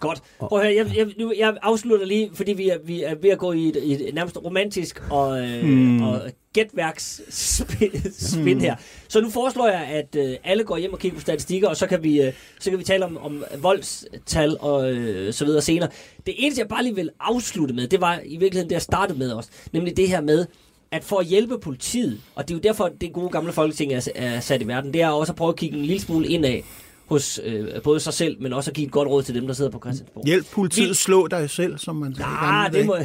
Godt. Prøv at høre, jeg, jeg, nu, jeg afslutter lige, fordi vi er, vi er ved at gå i et, i et nærmest romantisk og, øh, hmm. og gætværks spin, spin her. Så nu foreslår jeg, at øh, alle går hjem og kigger på statistikker, og så kan vi, øh, så kan vi tale om, om voldstal og øh, så videre senere. Det eneste, jeg bare lige vil afslutte med, det var i virkeligheden det, jeg startede med også, nemlig det her med, at for at hjælpe politiet, og det er jo derfor, det gode gamle folketing er, er sat i verden, det er også at prøve at kigge en lille smule indad hos øh, både sig selv, men også at give et godt råd til dem, der sidder på Christiansborg. hjælp politiet, Vi- slå dig selv, som man Nej, gamle det må.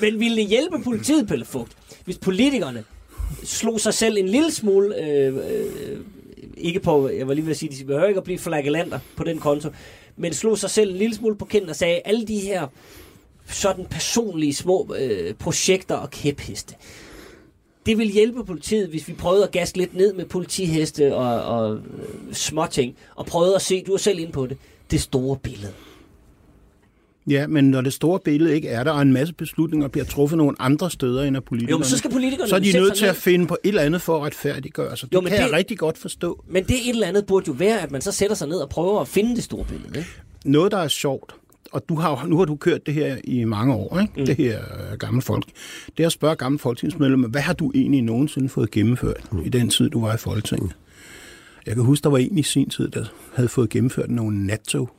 Men ville det hjælpe politiet, Pelle Fugt, hvis politikerne slog sig selv en lille smule, øh, øh, ikke på, jeg var lige ved at sige, de behøver ikke at blive flagellanter på den konto, men slog sig selv en lille smule på kinden og sagde, alle de her sådan personlige små øh, projekter og kæpheste, det vil hjælpe politiet, hvis vi prøvede at gaske lidt ned med politiheste og, og øh, småting, og prøvede at se, du er selv inde på det, det store billede. Ja, men når det store billede ikke er der, og en masse beslutninger bliver truffet nogle andre steder end af politikerne, Jo, men så skal politikerne så er de nødt til at finde på et eller andet for at retfærdiggøre sig. Det jo, men kan det- jeg rigtig godt forstå. Men det et eller andet burde jo være, at man så sætter sig ned og prøver at finde det store billede. Ikke? Noget, der er sjovt, og du har, nu har du kørt det her i mange år, ikke? Mm. det her øh, gamle folk, det er at spørge gamle folketingsmedlemmer, hvad har du egentlig nogensinde fået gennemført mm. i den tid, du var i Folketinget? Jeg kan huske, der var en i sin tid, der havde fået gennemført nogle nattog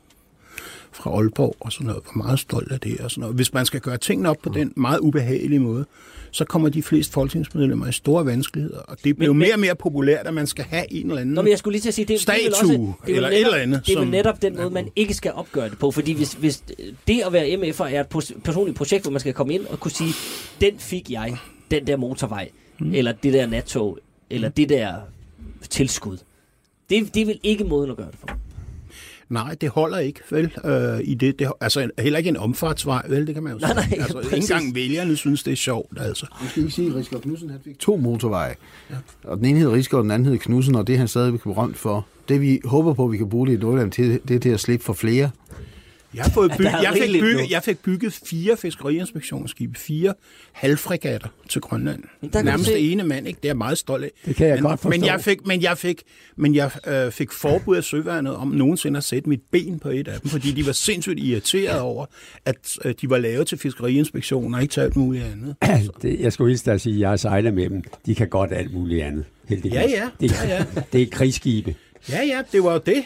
fra Aalborg og sådan noget. Var meget stolt af det og sådan noget. Hvis man skal gøre tingene op på den meget ubehagelige måde, så kommer de fleste folketingsmedlemmer i store vanskeligheder. Og det bliver Men- mere og mere populært, at man skal have en eller anden... Nå, men jeg skulle lige til at sige, det, det også, Statue, det er vel eller et netop, eller andet, Det er som- netop den måde, man ikke skal opgøre det på. Fordi hvis, hvis det at være MF'er er et personligt projekt, hvor man skal komme ind og kunne sige, den fik jeg, den der motorvej, mm. eller det der nattog, eller det der tilskud. Det, det er vel ikke måden at gøre det på. Nej, det holder ikke, vel, øh, i det, det. Altså heller ikke en omfartsvej, vel, det kan man jo Nej, sige. nej, altså, præcis. ikke engang vælgerne synes, det er sjovt, altså. Nu skal I sige, at Rigsgaard Knudsen han fik to motorveje. Ja. Og den ene hed Rigsgaard, og den anden hed Knudsen, og det er han stadigvæk berømt for. Det vi håber på, at vi kan bruge det i Nordland til, det er til at slippe for flere. Jeg, har fået er jeg, fik bygget, jeg fik bygget fire fiskeriinspektionsskibe, fire halvfregatter til Grønland. Der Nærmest det ene mand, ikke? Det er jeg meget stolt af. Det kan jeg men, godt forstå. Men jeg fik, men jeg fik, men jeg, øh, fik forbud af søværnet om nogensinde at sætte mit ben på et af dem, fordi de var sindssygt irriteret over, at øh, de var lavet til fiskeriinspektion og ikke til alt muligt andet. Det, jeg skulle hilse dig at sige, at jeg sejler med dem. De kan godt alt muligt andet. Heldigvis. Ja, ja. Det, Ja, ja. det er krigsskibe. Ja, ja, det var jo det.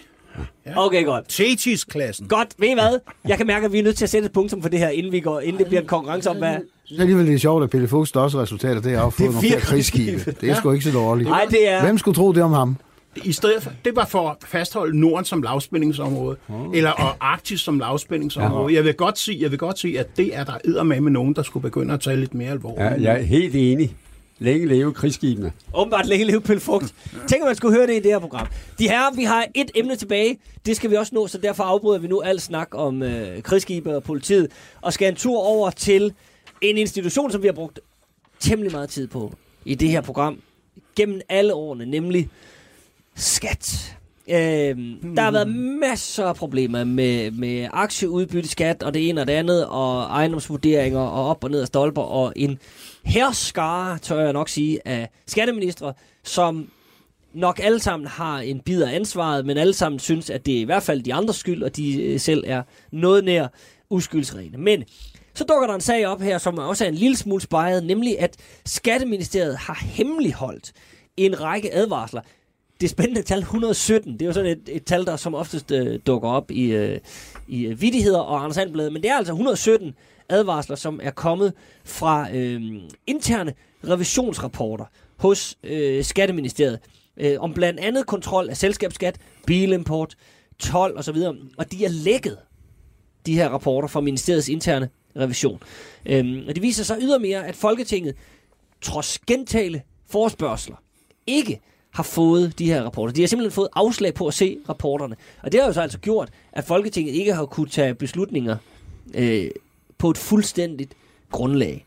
Okay, godt. Thetis-klassen. Godt, ved I hvad? Jeg kan mærke, at vi er nødt til at sætte et punktum for det her, inden, vi går, inden det bliver en konkurrence om, hvad... Jeg synes alligevel, det er sjovt, at Pelle Fogts største resultat af det er at få Det er nogle flere krigsskibe. Det er sgu ikke så dårligt. Nej, det er... Hvem skulle tro det om ham? I stedet for, det var for at fastholde Norden som lavspændingsområde, oh. eller og Arktis som lavspændingsområde. Jeg vil godt sige, jeg vil godt sige, at det er der med nogen, der skulle begynde at tage lidt mere alvorligt. Ja, jeg er helt enig. Længe leve krigsskibene. Åbenbart længe leve Pelle Fugt. Tænk, at man skulle høre det i det her program. De her, vi har et emne tilbage. Det skal vi også nå, så derfor afbryder vi nu al snak om øh, krigsskibe og politiet. Og skal en tur over til en institution, som vi har brugt temmelig meget tid på i det her program. Gennem alle årene, nemlig skat. Øhm, der har været masser af problemer med, med aktieudbytteskat og det ene og det andet, og ejendomsvurderinger og op og ned af stolper, og en herskare, tør jeg nok sige, af skatteministre, som nok alle sammen har en bid af ansvaret, men alle sammen synes, at det er i hvert fald de andres skyld, og de øh, selv er noget nær uskyldsrene. Men så dukker der en sag op her, som også er en lille smule spejret, nemlig at Skatteministeriet har hemmeligholdt en række advarsler. Det spændende tal 117, det er jo sådan et, et tal, der som oftest øh, dukker op i, øh, i øh, vidigheder og Anders Sandblad, men det er altså 117 advarsler, som er kommet fra øh, interne revisionsrapporter hos øh, Skatteministeriet øh, om blandt andet kontrol af selskabsskat, bilimport, 12 osv. Og de er lækket, de her rapporter fra ministeriets interne revision. Øhm, og det viser sig ydermere, at Folketinget, trods gentale forspørgseler, ikke har fået de her rapporter. De har simpelthen fået afslag på at se rapporterne. Og det har jo så altså gjort, at Folketinget ikke har kunne tage beslutninger øh, på et fuldstændigt grundlag.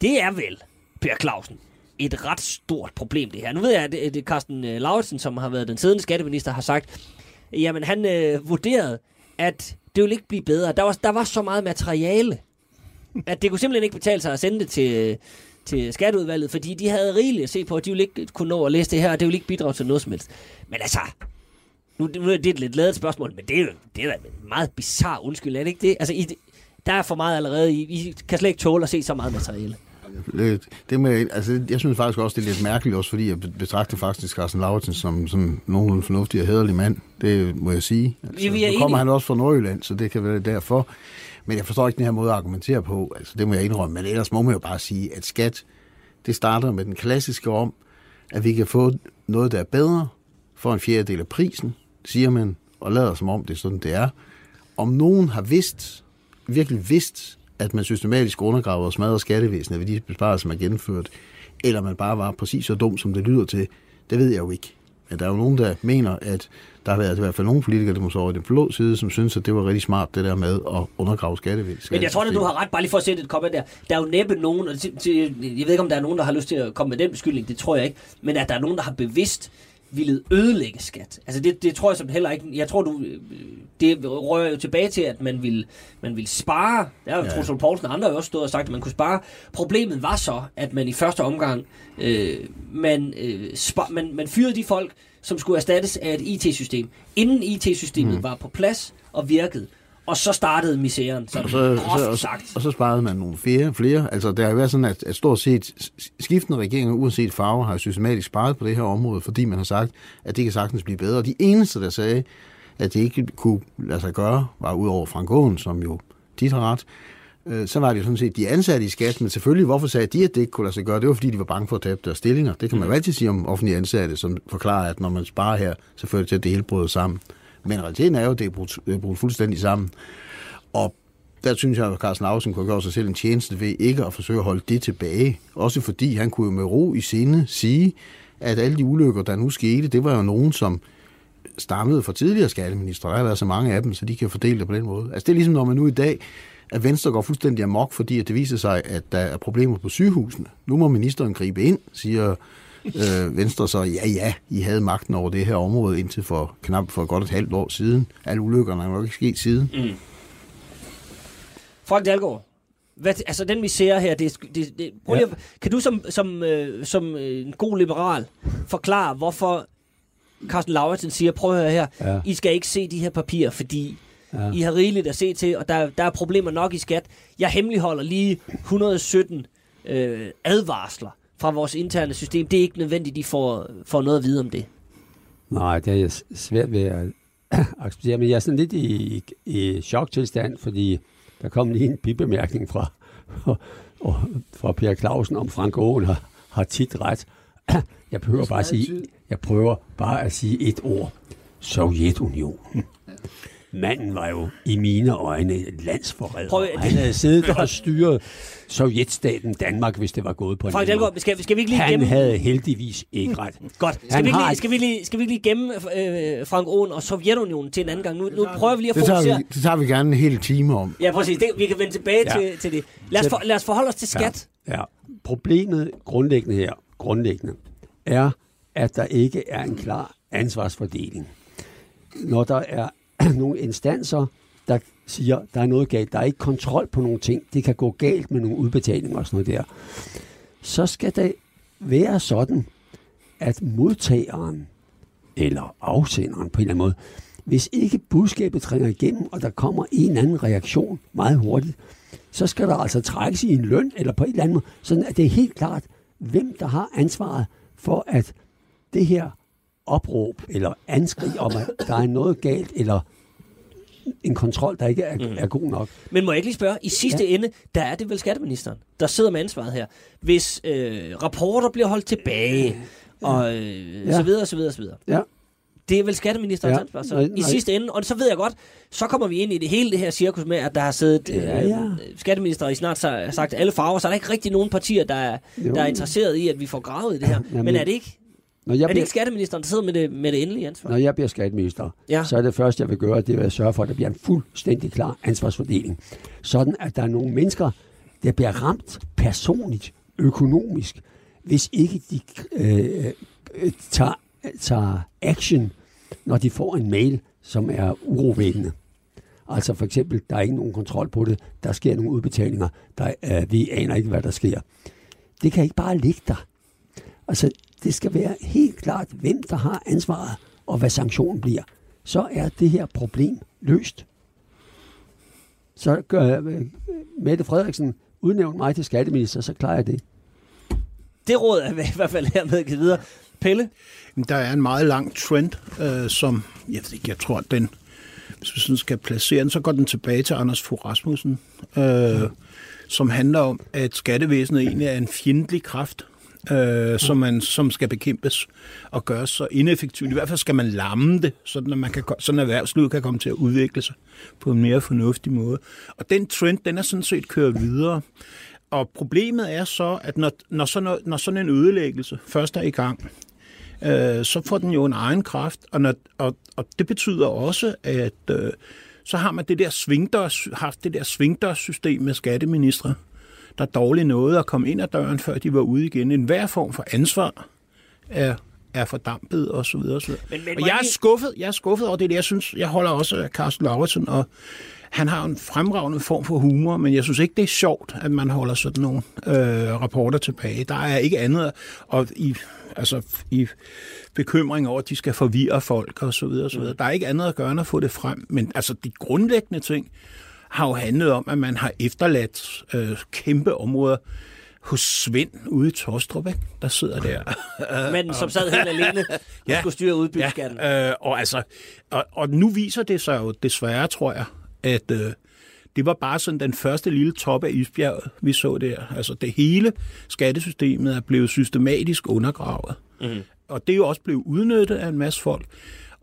Det er vel, Per Clausen, et ret stort problem, det her. Nu ved jeg, at det, Carsten øh, Lauritsen, som har været den siddende skatteminister, har sagt, jamen han øh, vurderede, at det ville ikke blive bedre. Der var, der var så meget materiale, at det kunne simpelthen ikke betale sig at sende det til, til skatteudvalget, fordi de havde rigeligt at se på, at de ville ikke kunne nå at læse det her, og det ville ikke bidrage til noget som helst. Men altså, nu, nu er det et lidt lavet spørgsmål, men det er jo det er da en meget bizarre undskyld, er det ikke det? Altså, I, der er for meget allerede. I, I kan slet ikke tåle at se så meget materiale. Det, det med, altså, jeg synes faktisk også, det er lidt mærkeligt, også fordi jeg betragter faktisk Carsten Lauritsen som, som nogen fornuftig og hederlig mand. Det må jeg sige. Altså, Vi er nu kommer han også fra Nordjylland, så det kan være derfor. Men jeg forstår ikke den her måde at argumentere på. Altså, det må jeg indrømme. Men ellers må man jo bare sige, at skat, det starter med den klassiske om, at vi kan få noget, der er bedre for en fjerdedel af prisen, siger man, og lader som om det er sådan, det er. Om nogen har vidst, virkelig vidst, at man systematisk undergraver og smadrer skattevæsenet ved de besparelser, man har gennemført, eller man bare var præcis så dum, som det lyder til, det ved jeg jo ikke. Men der er jo nogen, der mener, at der har været i hvert fald nogle politikere, der måske over i den blå side, som synes, at det var rigtig smart, det der med at undergrave skattevæsenet. Men jeg tror, at du har ret, bare lige for at sætte et komment der. Der er jo næppe nogen, og jeg ved ikke, om der er nogen, der har lyst til at komme med den beskyldning, det tror jeg ikke, men at der er nogen, der har bevidst ville ødelægge skat. Altså det, det tror jeg som heller ikke. Jeg tror, du, øh, det rører jo tilbage til, at man ville, man ville spare. Der er jo Ja. Truls Poulsen og andre jo også stået og sagt, at man kunne spare. Problemet var så, at man i første omgang, øh, man, øh, spar, man, man fyrede de folk, som skulle erstattes af et IT-system, inden IT-systemet mm. var på plads og virkede. Og så startede misæren, sådan og så, så, og, sagt. og så sparede man nogle flere. flere. Altså, det har jo været sådan, at, at stort set skiftende regeringer, uanset farver, har systematisk sparet på det her område, fordi man har sagt, at det kan sagtens blive bedre. Og de eneste, der sagde, at det ikke kunne lade sig gøre, var udover Frank Aaen, som jo tit har ret, øh, så var det jo sådan set de ansatte i skat, men selvfølgelig, hvorfor sagde de, at det ikke kunne lade sig gøre? Det var, fordi de var bange for at tabe deres stillinger. Det kan man jo altid sige om offentlige ansatte, som forklarer, at når man sparer her, så fører det til, at det hele bryder sammen. Men realiteten er jo, at det er brugt det er fuldstændig sammen. Og der synes jeg, at Carsten Lausen kunne gøre sig selv en tjeneste ved ikke at forsøge at holde det tilbage. Også fordi han kunne jo med ro i sinde sige, at alle de ulykker, der nu skete, det var jo nogen, som stammede fra tidligere skatteminister. Der har været så mange af dem, så de kan fordele det på den måde. Altså det er ligesom, når man nu i dag, at Venstre går fuldstændig amok, fordi at det viser sig, at der er problemer på sygehusene. Nu må ministeren gribe ind, siger øh, Venstre så, ja ja, I havde magten over det her område indtil for knap for godt et halvt år siden. Alle ulykkerne er nok ikke sket siden. Mm. Frank Dalgaard, hvad, altså den vi ser her, det, det, det, prøv Ja. lige, at- kan du som, som, øh, som øh, en god liberal forklare, hvorfor Carsten Lauritsen siger, prøv at høre her, Ja. I skal ikke se de her papirer, fordi Ja. I har rigeligt at se til, og der, der er problemer nok i skat. Jeg hemmeligholder lige 117 øh, advarsler fra vores interne system. Det er ikke nødvendigt, de får, får noget at vide om det. Nej, det er jeg svært ved at acceptere, men jeg er sådan lidt i, i choktilstand, fordi der kom lige en bibemærkning fra, fra Per Clausen om Frank Aaen har, har tit ret. Jeg behøver bare at sige, jeg prøver bare at sige et ord. Sovjetunionen. Manden var jo i mine øjne et landsforræder. Prøv at- Han havde siddet og styret Sovjetstaten Danmark, hvis det var gået på en Frank anden måde. Dalgaard, skal, skal vi ikke lige Han gemme... havde heldigvis ikke ret. Godt. Skal Han vi, ikke har lige, skal, vi lige, skal vi lige gemme øh, Frank Aaen og Sovjetunionen til en anden gang? Nu, nu prøver vi lige at Det tager, fokusere... vi, det tager vi gerne en hel time om. Ja, præcis. Det, vi kan vende tilbage ja. til, til det. Lad os, for, lad os forholde os til skat. Ja, ja. Problemet grundlæggende her, grundlæggende, er, at der ikke er en klar ansvarsfordeling. Når der er nogle instanser, der siger, der er noget galt, der er ikke kontrol på nogle ting, det kan gå galt med nogle udbetalinger og sådan noget der, så skal det være sådan, at modtageren eller afsenderen på en eller anden måde, hvis ikke budskabet trænger igennem, og der kommer en eller anden reaktion meget hurtigt, så skal der altså trækkes i en løn, eller på en eller anden måde, sådan at det er helt klart, hvem der har ansvaret for, at det her opråb, eller anskrig om, at der er noget galt, eller en kontrol, der ikke er, mm. er god nok. Men må jeg ikke lige spørge, i sidste ja. ende, der er det vel skatteministeren, der sidder med ansvaret her. Hvis øh, rapporter bliver holdt tilbage, og øh, ja. så videre, så videre, så videre. Ja. Det er vel skatteministerens Ja. ansvar, så Nej, i nej. sidste ende. Og så ved jeg godt, så kommer vi ind i det hele det her cirkus med, at der har siddet øh, Ja, ja. skatteminister i snart sa- sagt alle farver, så er der ikke rigtig nogen partier, der er, Jo. der er interesseret i, at vi får gravet i det her. Jamen, Men er det ikke, Når jeg, er det bliver, ikke skatteministeren, der sidder med det, med det endelige ansvar? når jeg bliver skatteminister, Ja. så er det første, jeg vil gøre, det er at sørge for, at der bliver en fuldstændig klar ansvarsfordeling. Sådan, at der er nogle mennesker, der bliver ramt personligt, økonomisk, hvis ikke de øh, øh, tager, tager action, når de får en mail, som er urovækkende. Altså for eksempel, der er ikke nogen kontrol på det, der sker nogle udbetalinger, der, øh, vi aner ikke, hvad der sker. Det kan ikke bare ligge der. Altså, det skal være helt klart, hvem der har ansvaret, og hvad sanktionen bliver. Så er det her problem løst. Så gør øh, Mette Frederiksen udnævnt mig til skatteminister, så klarer jeg det. Det råd er i hvert fald hermed givet videre. Pelle? Der er en meget lang trend, øh, som jeg, jeg tror, den, hvis vi sådan skal placere den, så går den tilbage til Anders Fogh Rasmussen, øh, som handler om, at skattevæsenet egentlig er en fjendtlig kraft, øh, som, man, som skal bekæmpes og gøres så ineffektivt. I hvert fald skal man lamme det, sådan at, man kan, sådan at erhvervslivet kan komme til at udvikle sig på en mere fornuftig måde. Og den trend, den er sådan set kørt videre. Og problemet er så, at når, når, sådan, når sådan en ødelæggelse først er i gang, øh, så får den jo en egen kraft, og, når, og, og det betyder også, at øh, så har man det der svingdørs, haft det der svingdørssystem med skatteministre, der dårligt nåede at komme ind ad døren, før de var ude igen. En hver form for ansvar er, er fordampet og så videre. Og, så videre. Men- men og jeg er skuffet, jeg er skuffet over det. Jeg synes, jeg holder også af Carsten Lauritsen, og han har en fremragende form for humor, men jeg synes ikke, det er sjovt, at man holder sådan nogle øh, rapporter tilbage. Der er ikke andet, og i, altså, i bekymring over, at de skal forvirre folk og så videre, og så videre. Der er ikke andet at gøre end at få det frem, men altså de grundlæggende ting har jo handlet om, at man har efterladt øh, kæmpe områder hos Svend ude i Tostrup, ikke? der sidder der. Manden, som sad helt alene og Ja. skulle styre udbytteskatten. Ja, øh, og, altså, og, og nu viser det sig jo desværre, tror jeg, at øh, det var bare sådan den første lille top af isbjerget, vi så der. Altså det hele skattesystemet er blevet systematisk undergravet. Mm. Og det er jo også blevet udnyttet af en masse folk.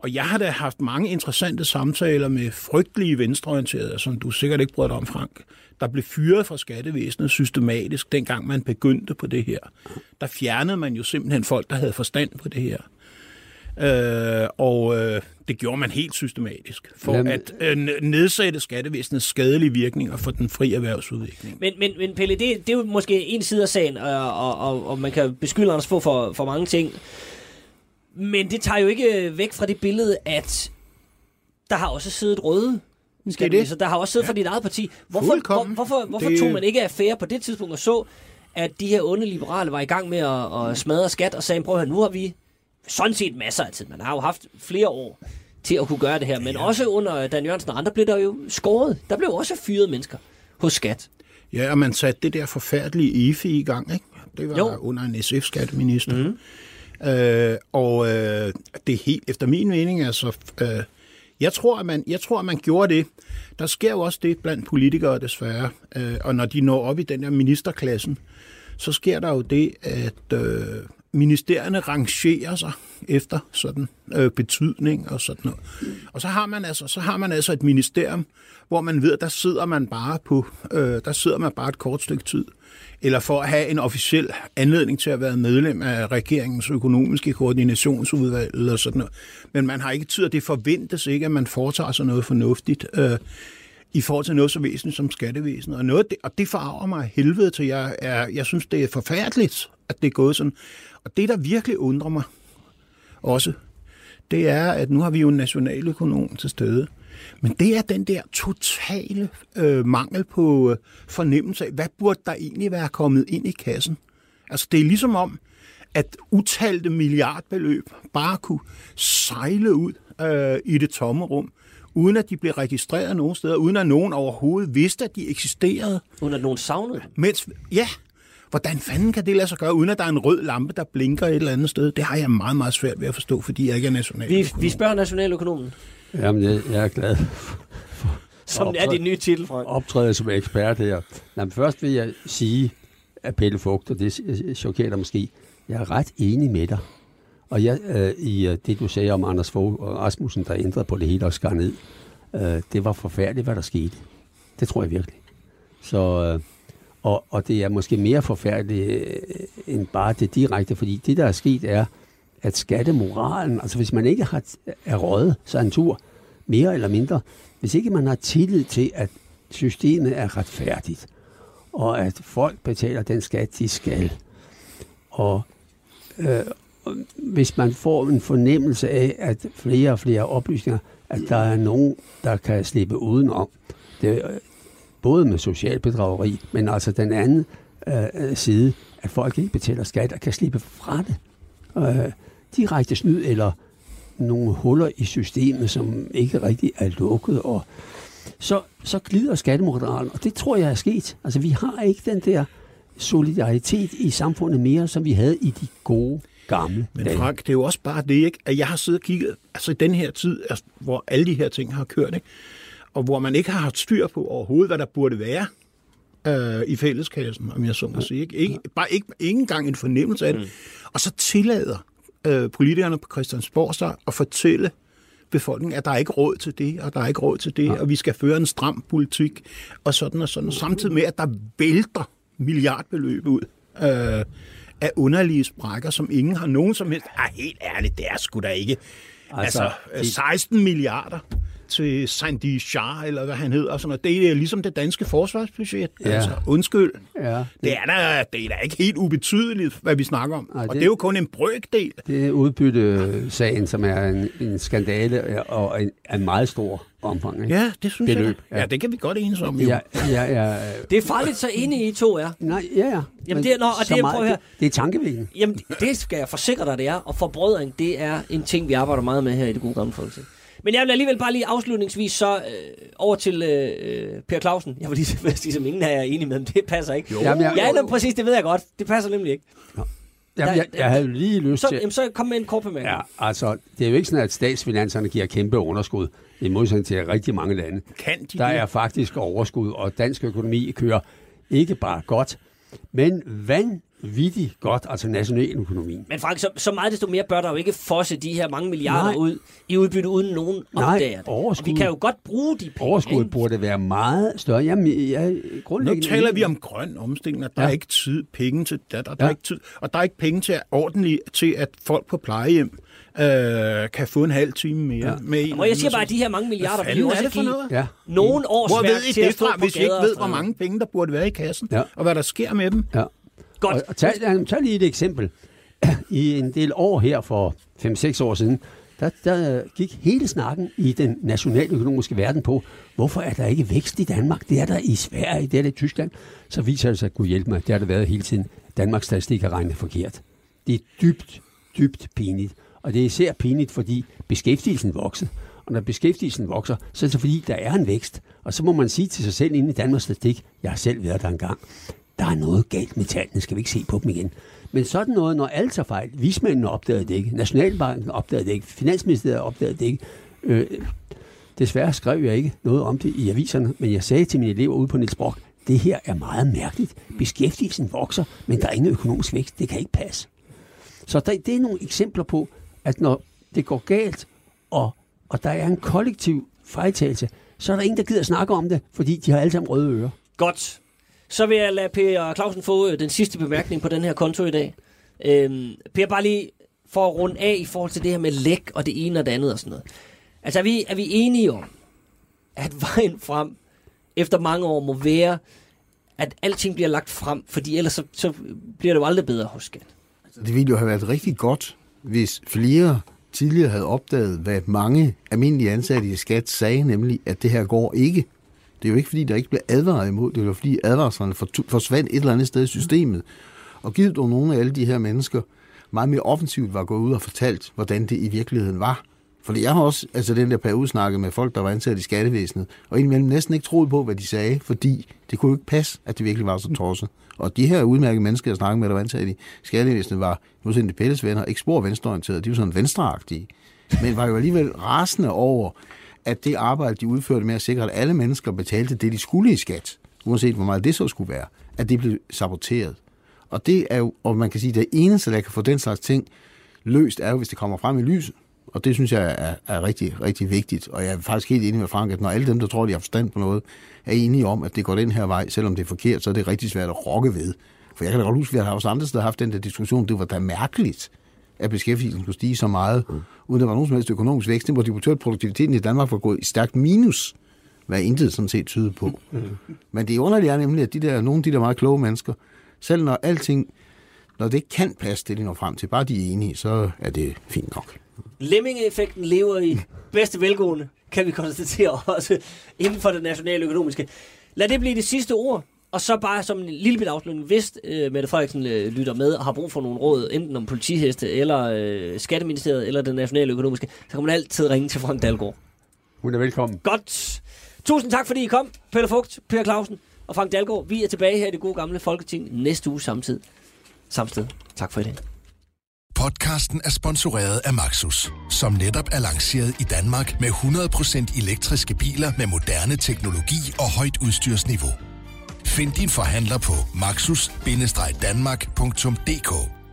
Og jeg har da haft mange interessante samtaler med frygtelige venstreorienterede, som du sikkert ikke bryder dig om, Frank, der blev fyret fra skattevæsenet systematisk, dengang man begyndte på det her. Der fjernede man jo simpelthen folk, der havde forstand på det her. Øh, og øh, det gjorde man helt systematisk for Jamen- at øh, nedsætte skattevæsenets skadelige virkninger for den frie erhvervsudvikling. Men, men, men Pelle, det, det er jo måske en side af sagen, og, og, og, og man kan beskylde Anders for, for, for mange ting. Men det tager jo ikke væk fra det billede, at der har også siddet røde skatteminister. Der har også siddet ja. fra dit eget parti. Hvorfor, hvor, hvorfor, hvorfor Det- tog man ikke affære på det tidspunkt og så, at de her onde liberale var i gang med at, at smadre skat og sagde, prøv at høre, nu har vi sådan set masser af tid. Man har jo haft flere år til at kunne gøre det her. Men ja. også under Dan Jørgensen og andre blev der jo skåret. Der blev også fyret mennesker hos skat. Ja, og man satte det der forfærdelige EFI i gang, ikke? Det var Jo. under en SF-skatteminister. Mm. Øh, og øh, det er helt, efter min mening, altså, øh, jeg, tror, at man, jeg tror, at man gjorde det. Der sker jo også det blandt politikere, desværre. Øh, og når de når op i den der ministerklassen, så sker der jo det, at øh, ministerierne rangerer sig efter sådan øh, betydning og sådan noget. Og så har man altså så har man altså et ministerium, hvor man ved, at der sidder man bare på øh, der sidder man bare et kort stykke tid eller for at have en officiel anledning til at være medlem af regeringens økonomiske koordinationsudvalg eller sådan noget. Men man har ikke tid, og det forventes ikke, at man foretager sig noget fornuftigt øh, i forhold til noget så væsentligt som skattevæsenet. Og, noget, det, og det farver mig helvede til. Jeg, er, jeg synes, det er forfærdeligt, at det er gået sådan. Og det, der virkelig undrer mig også, det er, at nu har vi jo en nationaløkonom til stede. Men det er den der totale øh, mangel på øh, fornemmelse af, hvad burde der egentlig være kommet ind i kassen? Altså det er ligesom om, at utalte milliardbeløb bare kunne sejle ud øh, i det tomme rum, uden at de blev registreret nogen steder, uden at nogen overhovedet vidste, at de eksisterede. Uden at nogen savnede dem. Mens, ja, hvordan fanden kan det lade sig gøre, uden at der er en rød lampe, der blinker et eller andet sted? Det har jeg meget, meget svært ved at forstå, fordi jeg ikke er national. Vi, vi spørger nationaløkonomen, Jamen, jeg, jeg er glad som er Optræd- din nye titel, Frank. optræde som ekspert her. Nå, men først vil jeg sige, at Pelle Fugt, og det chokerer dig måske, jeg er ret enig med dig. Og jeg, øh, i øh, det, du sagde om Anders Fogh og Rasmussen, der ændrede på det hele og skar ned, øh, det var forfærdeligt, hvad der skete. Det tror jeg virkelig. Så, øh, og, og det er måske mere forfærdeligt øh, end bare det direkte, fordi det, der er sket, er, at skattemoralen, altså hvis man ikke har er røget sig en tur, mere eller mindre, hvis ikke man har tillid til, at systemet er retfærdigt, og at folk betaler den skat, de skal, og øh, hvis man får en fornemmelse af, at flere og flere oplysninger, at der er nogen, der kan slippe udenom, det, både med social bedrageri, men altså den anden øh, side, at folk ikke betaler skat og kan slippe fra det. Øh, direkte snyd eller nogle huller i systemet, som ikke rigtig er lukket, og så, så glider skattemoralen, og det tror jeg er sket. Altså, vi har ikke den der solidaritet i samfundet mere, som vi havde i de gode gamle Men dage. Frank, det er jo også bare det, ikke? at jeg har siddet og kigget, altså i den her tid, altså, hvor alle de her ting har kørt, ikke? og hvor man ikke har haft styr på overhovedet, hvad der burde være øh, i fælleskassen, om jeg så må sige. Ikke? Ikke, bare ikke, ikke engang en fornemmelse af det. Og så tillader øh, politikerne på Christiansborg sig at fortælle befolkningen, at der er ikke råd til det, og der er ikke råd til det, og vi skal føre en stram politik, og sådan og sådan. Samtidig med, at der vælter milliardbeløb ud øh, af underlige sprækker, som ingen har nogen som helst. Ej, helt ærligt, det er sgu da ikke. Altså, Altså, altså 16 milliarder til Sandy Shah, eller hvad han hedder. og Sådan noget. Det er ligesom det danske forsvarsbudget. Ja. Altså, undskyld. Ja, Det er, da, det er da ikke helt ubetydeligt, hvad vi snakker om. Nej, og det- det er jo kun en brøkdel. det er udbyttesagen, som er en, en skandale og en, en meget stor omfang. Ikke? Ja, det synes Beløb, jeg. ja. Ja, det kan vi godt enes om. Jo. Ja, ja, ja, Det er farligt, så enige I to er. nej, ja, ja. Men det er- nå, og det er- meget-. Det, det er tankevækkende. Jamen, det skal jeg forsikre dig, det er. Og forbrødring, det er en ting, vi arbejder meget med her i det gode gamle folketing. Men jeg vil alligevel bare lige afslutningsvis så øh, over til øh, Per Clausen. Jeg vil lige sige, som ingen er enige med, men det passer ikke. Jo. Jamen, jeg- ja, jamen, præcis, det ved jeg godt. Det passer nemlig ikke. Jamen, jeg, jeg havde lige lyst Så, til... jamen, så kom med en kort bemærkning. Ja, altså, det er jo ikke sådan, at statsfinanserne giver kæmpe underskud, i modsætning til rigtig mange lande. Kan de Der det? er faktisk overskud, og dansk økonomi kører ikke bare godt, men vanvittigt godt, altså nationaløkonomien. Men Frank, så, så meget desto mere bør der jo ikke fosse de her mange milliarder Nej. ud i udbytte, uden nogen Nej, opdager det. Og overskud- vi kan jo godt bruge de penge. Overskuddet burde være meget større. Jamen, jeg er Nu grundlæggende... taler vi om grøn omstilling, og der Ja. er ikke tid, penge til det, og der, Ja. er ikke tid, og der er ikke penge til ordentligt til, at folk på plejehjem øh, kan få en halv time mere. Ja. Med en Og jeg siger bare, at de her mange milliarder Hvad vil jo fanden er også give noget? Ja, nogen års Hvor ved I til at det fra, hvis I ikke ved, hvor mange penge, der burde være i kassen, Ja. og hvad der sker med dem? ja. Godt. Og, og tag, tag lige et eksempel. I en del år her for 5-6 år siden, der, der gik hele snakken i den nationaløkonomiske verden på, hvorfor er der ikke vækst i Danmark? Det er der i Sverige, det er der i Tyskland. Så viser det sig, at kunne hjælpe mig, det har der været hele tiden. Danmarks statistik har regnet forkert. Det er dybt, dybt pinligt. Og det er især pinligt, fordi beskæftigelsen vokser. Og når beskæftigelsen vokser, så er det fordi, der er en vækst. Og så må man sige til sig selv inde i Danmarks statistik, jeg har selv været der engang, der er noget galt med tallene, skal vi ikke se på dem igen. Men sådan noget, når alle tager fejl, vismændene opdagede det ikke, Nationalbanken opdagede det ikke, Finansministeriet opdagede det ikke, øh, desværre skrev jeg ikke noget om det i aviserne, men jeg sagde til mine elever ude på Niels Brock, det her er meget mærkeligt. Beskæftigelsen vokser, men der er ingen økonomisk vækst. Det kan ikke passe. Så der, det er nogle eksempler på, at når det går galt, og, og der er en kollektiv fejltagelse, så er der ingen, der gider snakke om det, fordi de har alle sammen røde ører. Godt. Så vil jeg lade Per Clausen få øh, den sidste bemærkning på den her konto i dag. Øhm, per, bare lige for at runde af i forhold til det her med læk og det ene og det andet og sådan noget. Altså er vi, er vi enige om, at vejen frem efter mange år må være, at alting bliver lagt frem, fordi ellers så, så bliver det jo aldrig bedre hos skat. Altså, det ville jo have været rigtig godt, hvis flere tidligere havde opdaget, hvad mange almindelige ansatte i skat sagde, nemlig at det her går ikke. Det er jo ikke, fordi der ikke blev advaret imod, det var fordi advarslerne forsvandt et eller andet sted i systemet. Og givet du nogle af alle de her mennesker meget mere offensivt var gået ud og fortalt, hvordan det i virkeligheden var. Fordi jeg har også, altså den der periode, snakket med folk, der var ansat i skattevæsenet, og indimellem næsten ikke troet på, hvad de sagde, fordi det kunne jo ikke passe, at det virkelig var så tosset. Og de her udmærkede mennesker, jeg snakkede med, der var ansat i skattevæsenet, var, modsætning til Pelles venner, ikke spor venstreorienterede, de var sådan venstreagtige, men var jo alligevel rasende over, at det arbejde, de udførte med at sikre, at alle mennesker betalte det, de skulle i skat, uanset hvor meget det så skulle være, at det blev saboteret. Og det er jo, og man kan sige, at det eneste, der kan få den slags ting løst, er jo, hvis det kommer frem i lyset. Og det synes jeg er, er rigtig, rigtig vigtigt. Og jeg er faktisk helt enig med Frank, at når alle dem, der tror, de har forstand på noget, er enige om, at det går den her vej, selvom det er forkert, så er det rigtig svært at rokke ved. For jeg kan da godt huske, at vi har også andre steder haft den der diskussion. Det var da mærkeligt, at beskæftigelsen skulle stige så meget, mm. uden der var nogen som helst økonomisk vækst. hvor produktiviteten i Danmark var gået i stærkt minus, hvad intet sådan set tyder på. Mm. Men det underlige er nemlig, at de der, nogle af de der meget kloge mennesker, selv når alting, når det ikke kan passe det, de når frem til, bare de er enige, så er det fint nok. Lemmingeffekten lever i bedste velgående, kan vi konstatere også inden for det nationale økonomiske. Lad det blive det sidste ord. Og så bare som en lille bit afslutning, hvis øh, Mette Frederiksen øh, lytter med og har brug for nogle råd, enten om politiheste, eller øh, Skatteministeriet, eller det nationale økonomiske, så kan man altid ringe til Frank Dalgaard. Hun er velkommen. Godt. Tusind tak, fordi I kom. Peter Fugt, Per Clausen og Frank Dalgaard. Vi er tilbage her i det gode gamle Folketing næste uge samtidig. Samme sted. Tak for i dag. Podcasten er sponsoreret af Maxus, som netop er lanceret i Danmark med 100% elektriske biler med moderne teknologi og højt udstyrsniveau. Find din forhandler på maxus-danmark.dk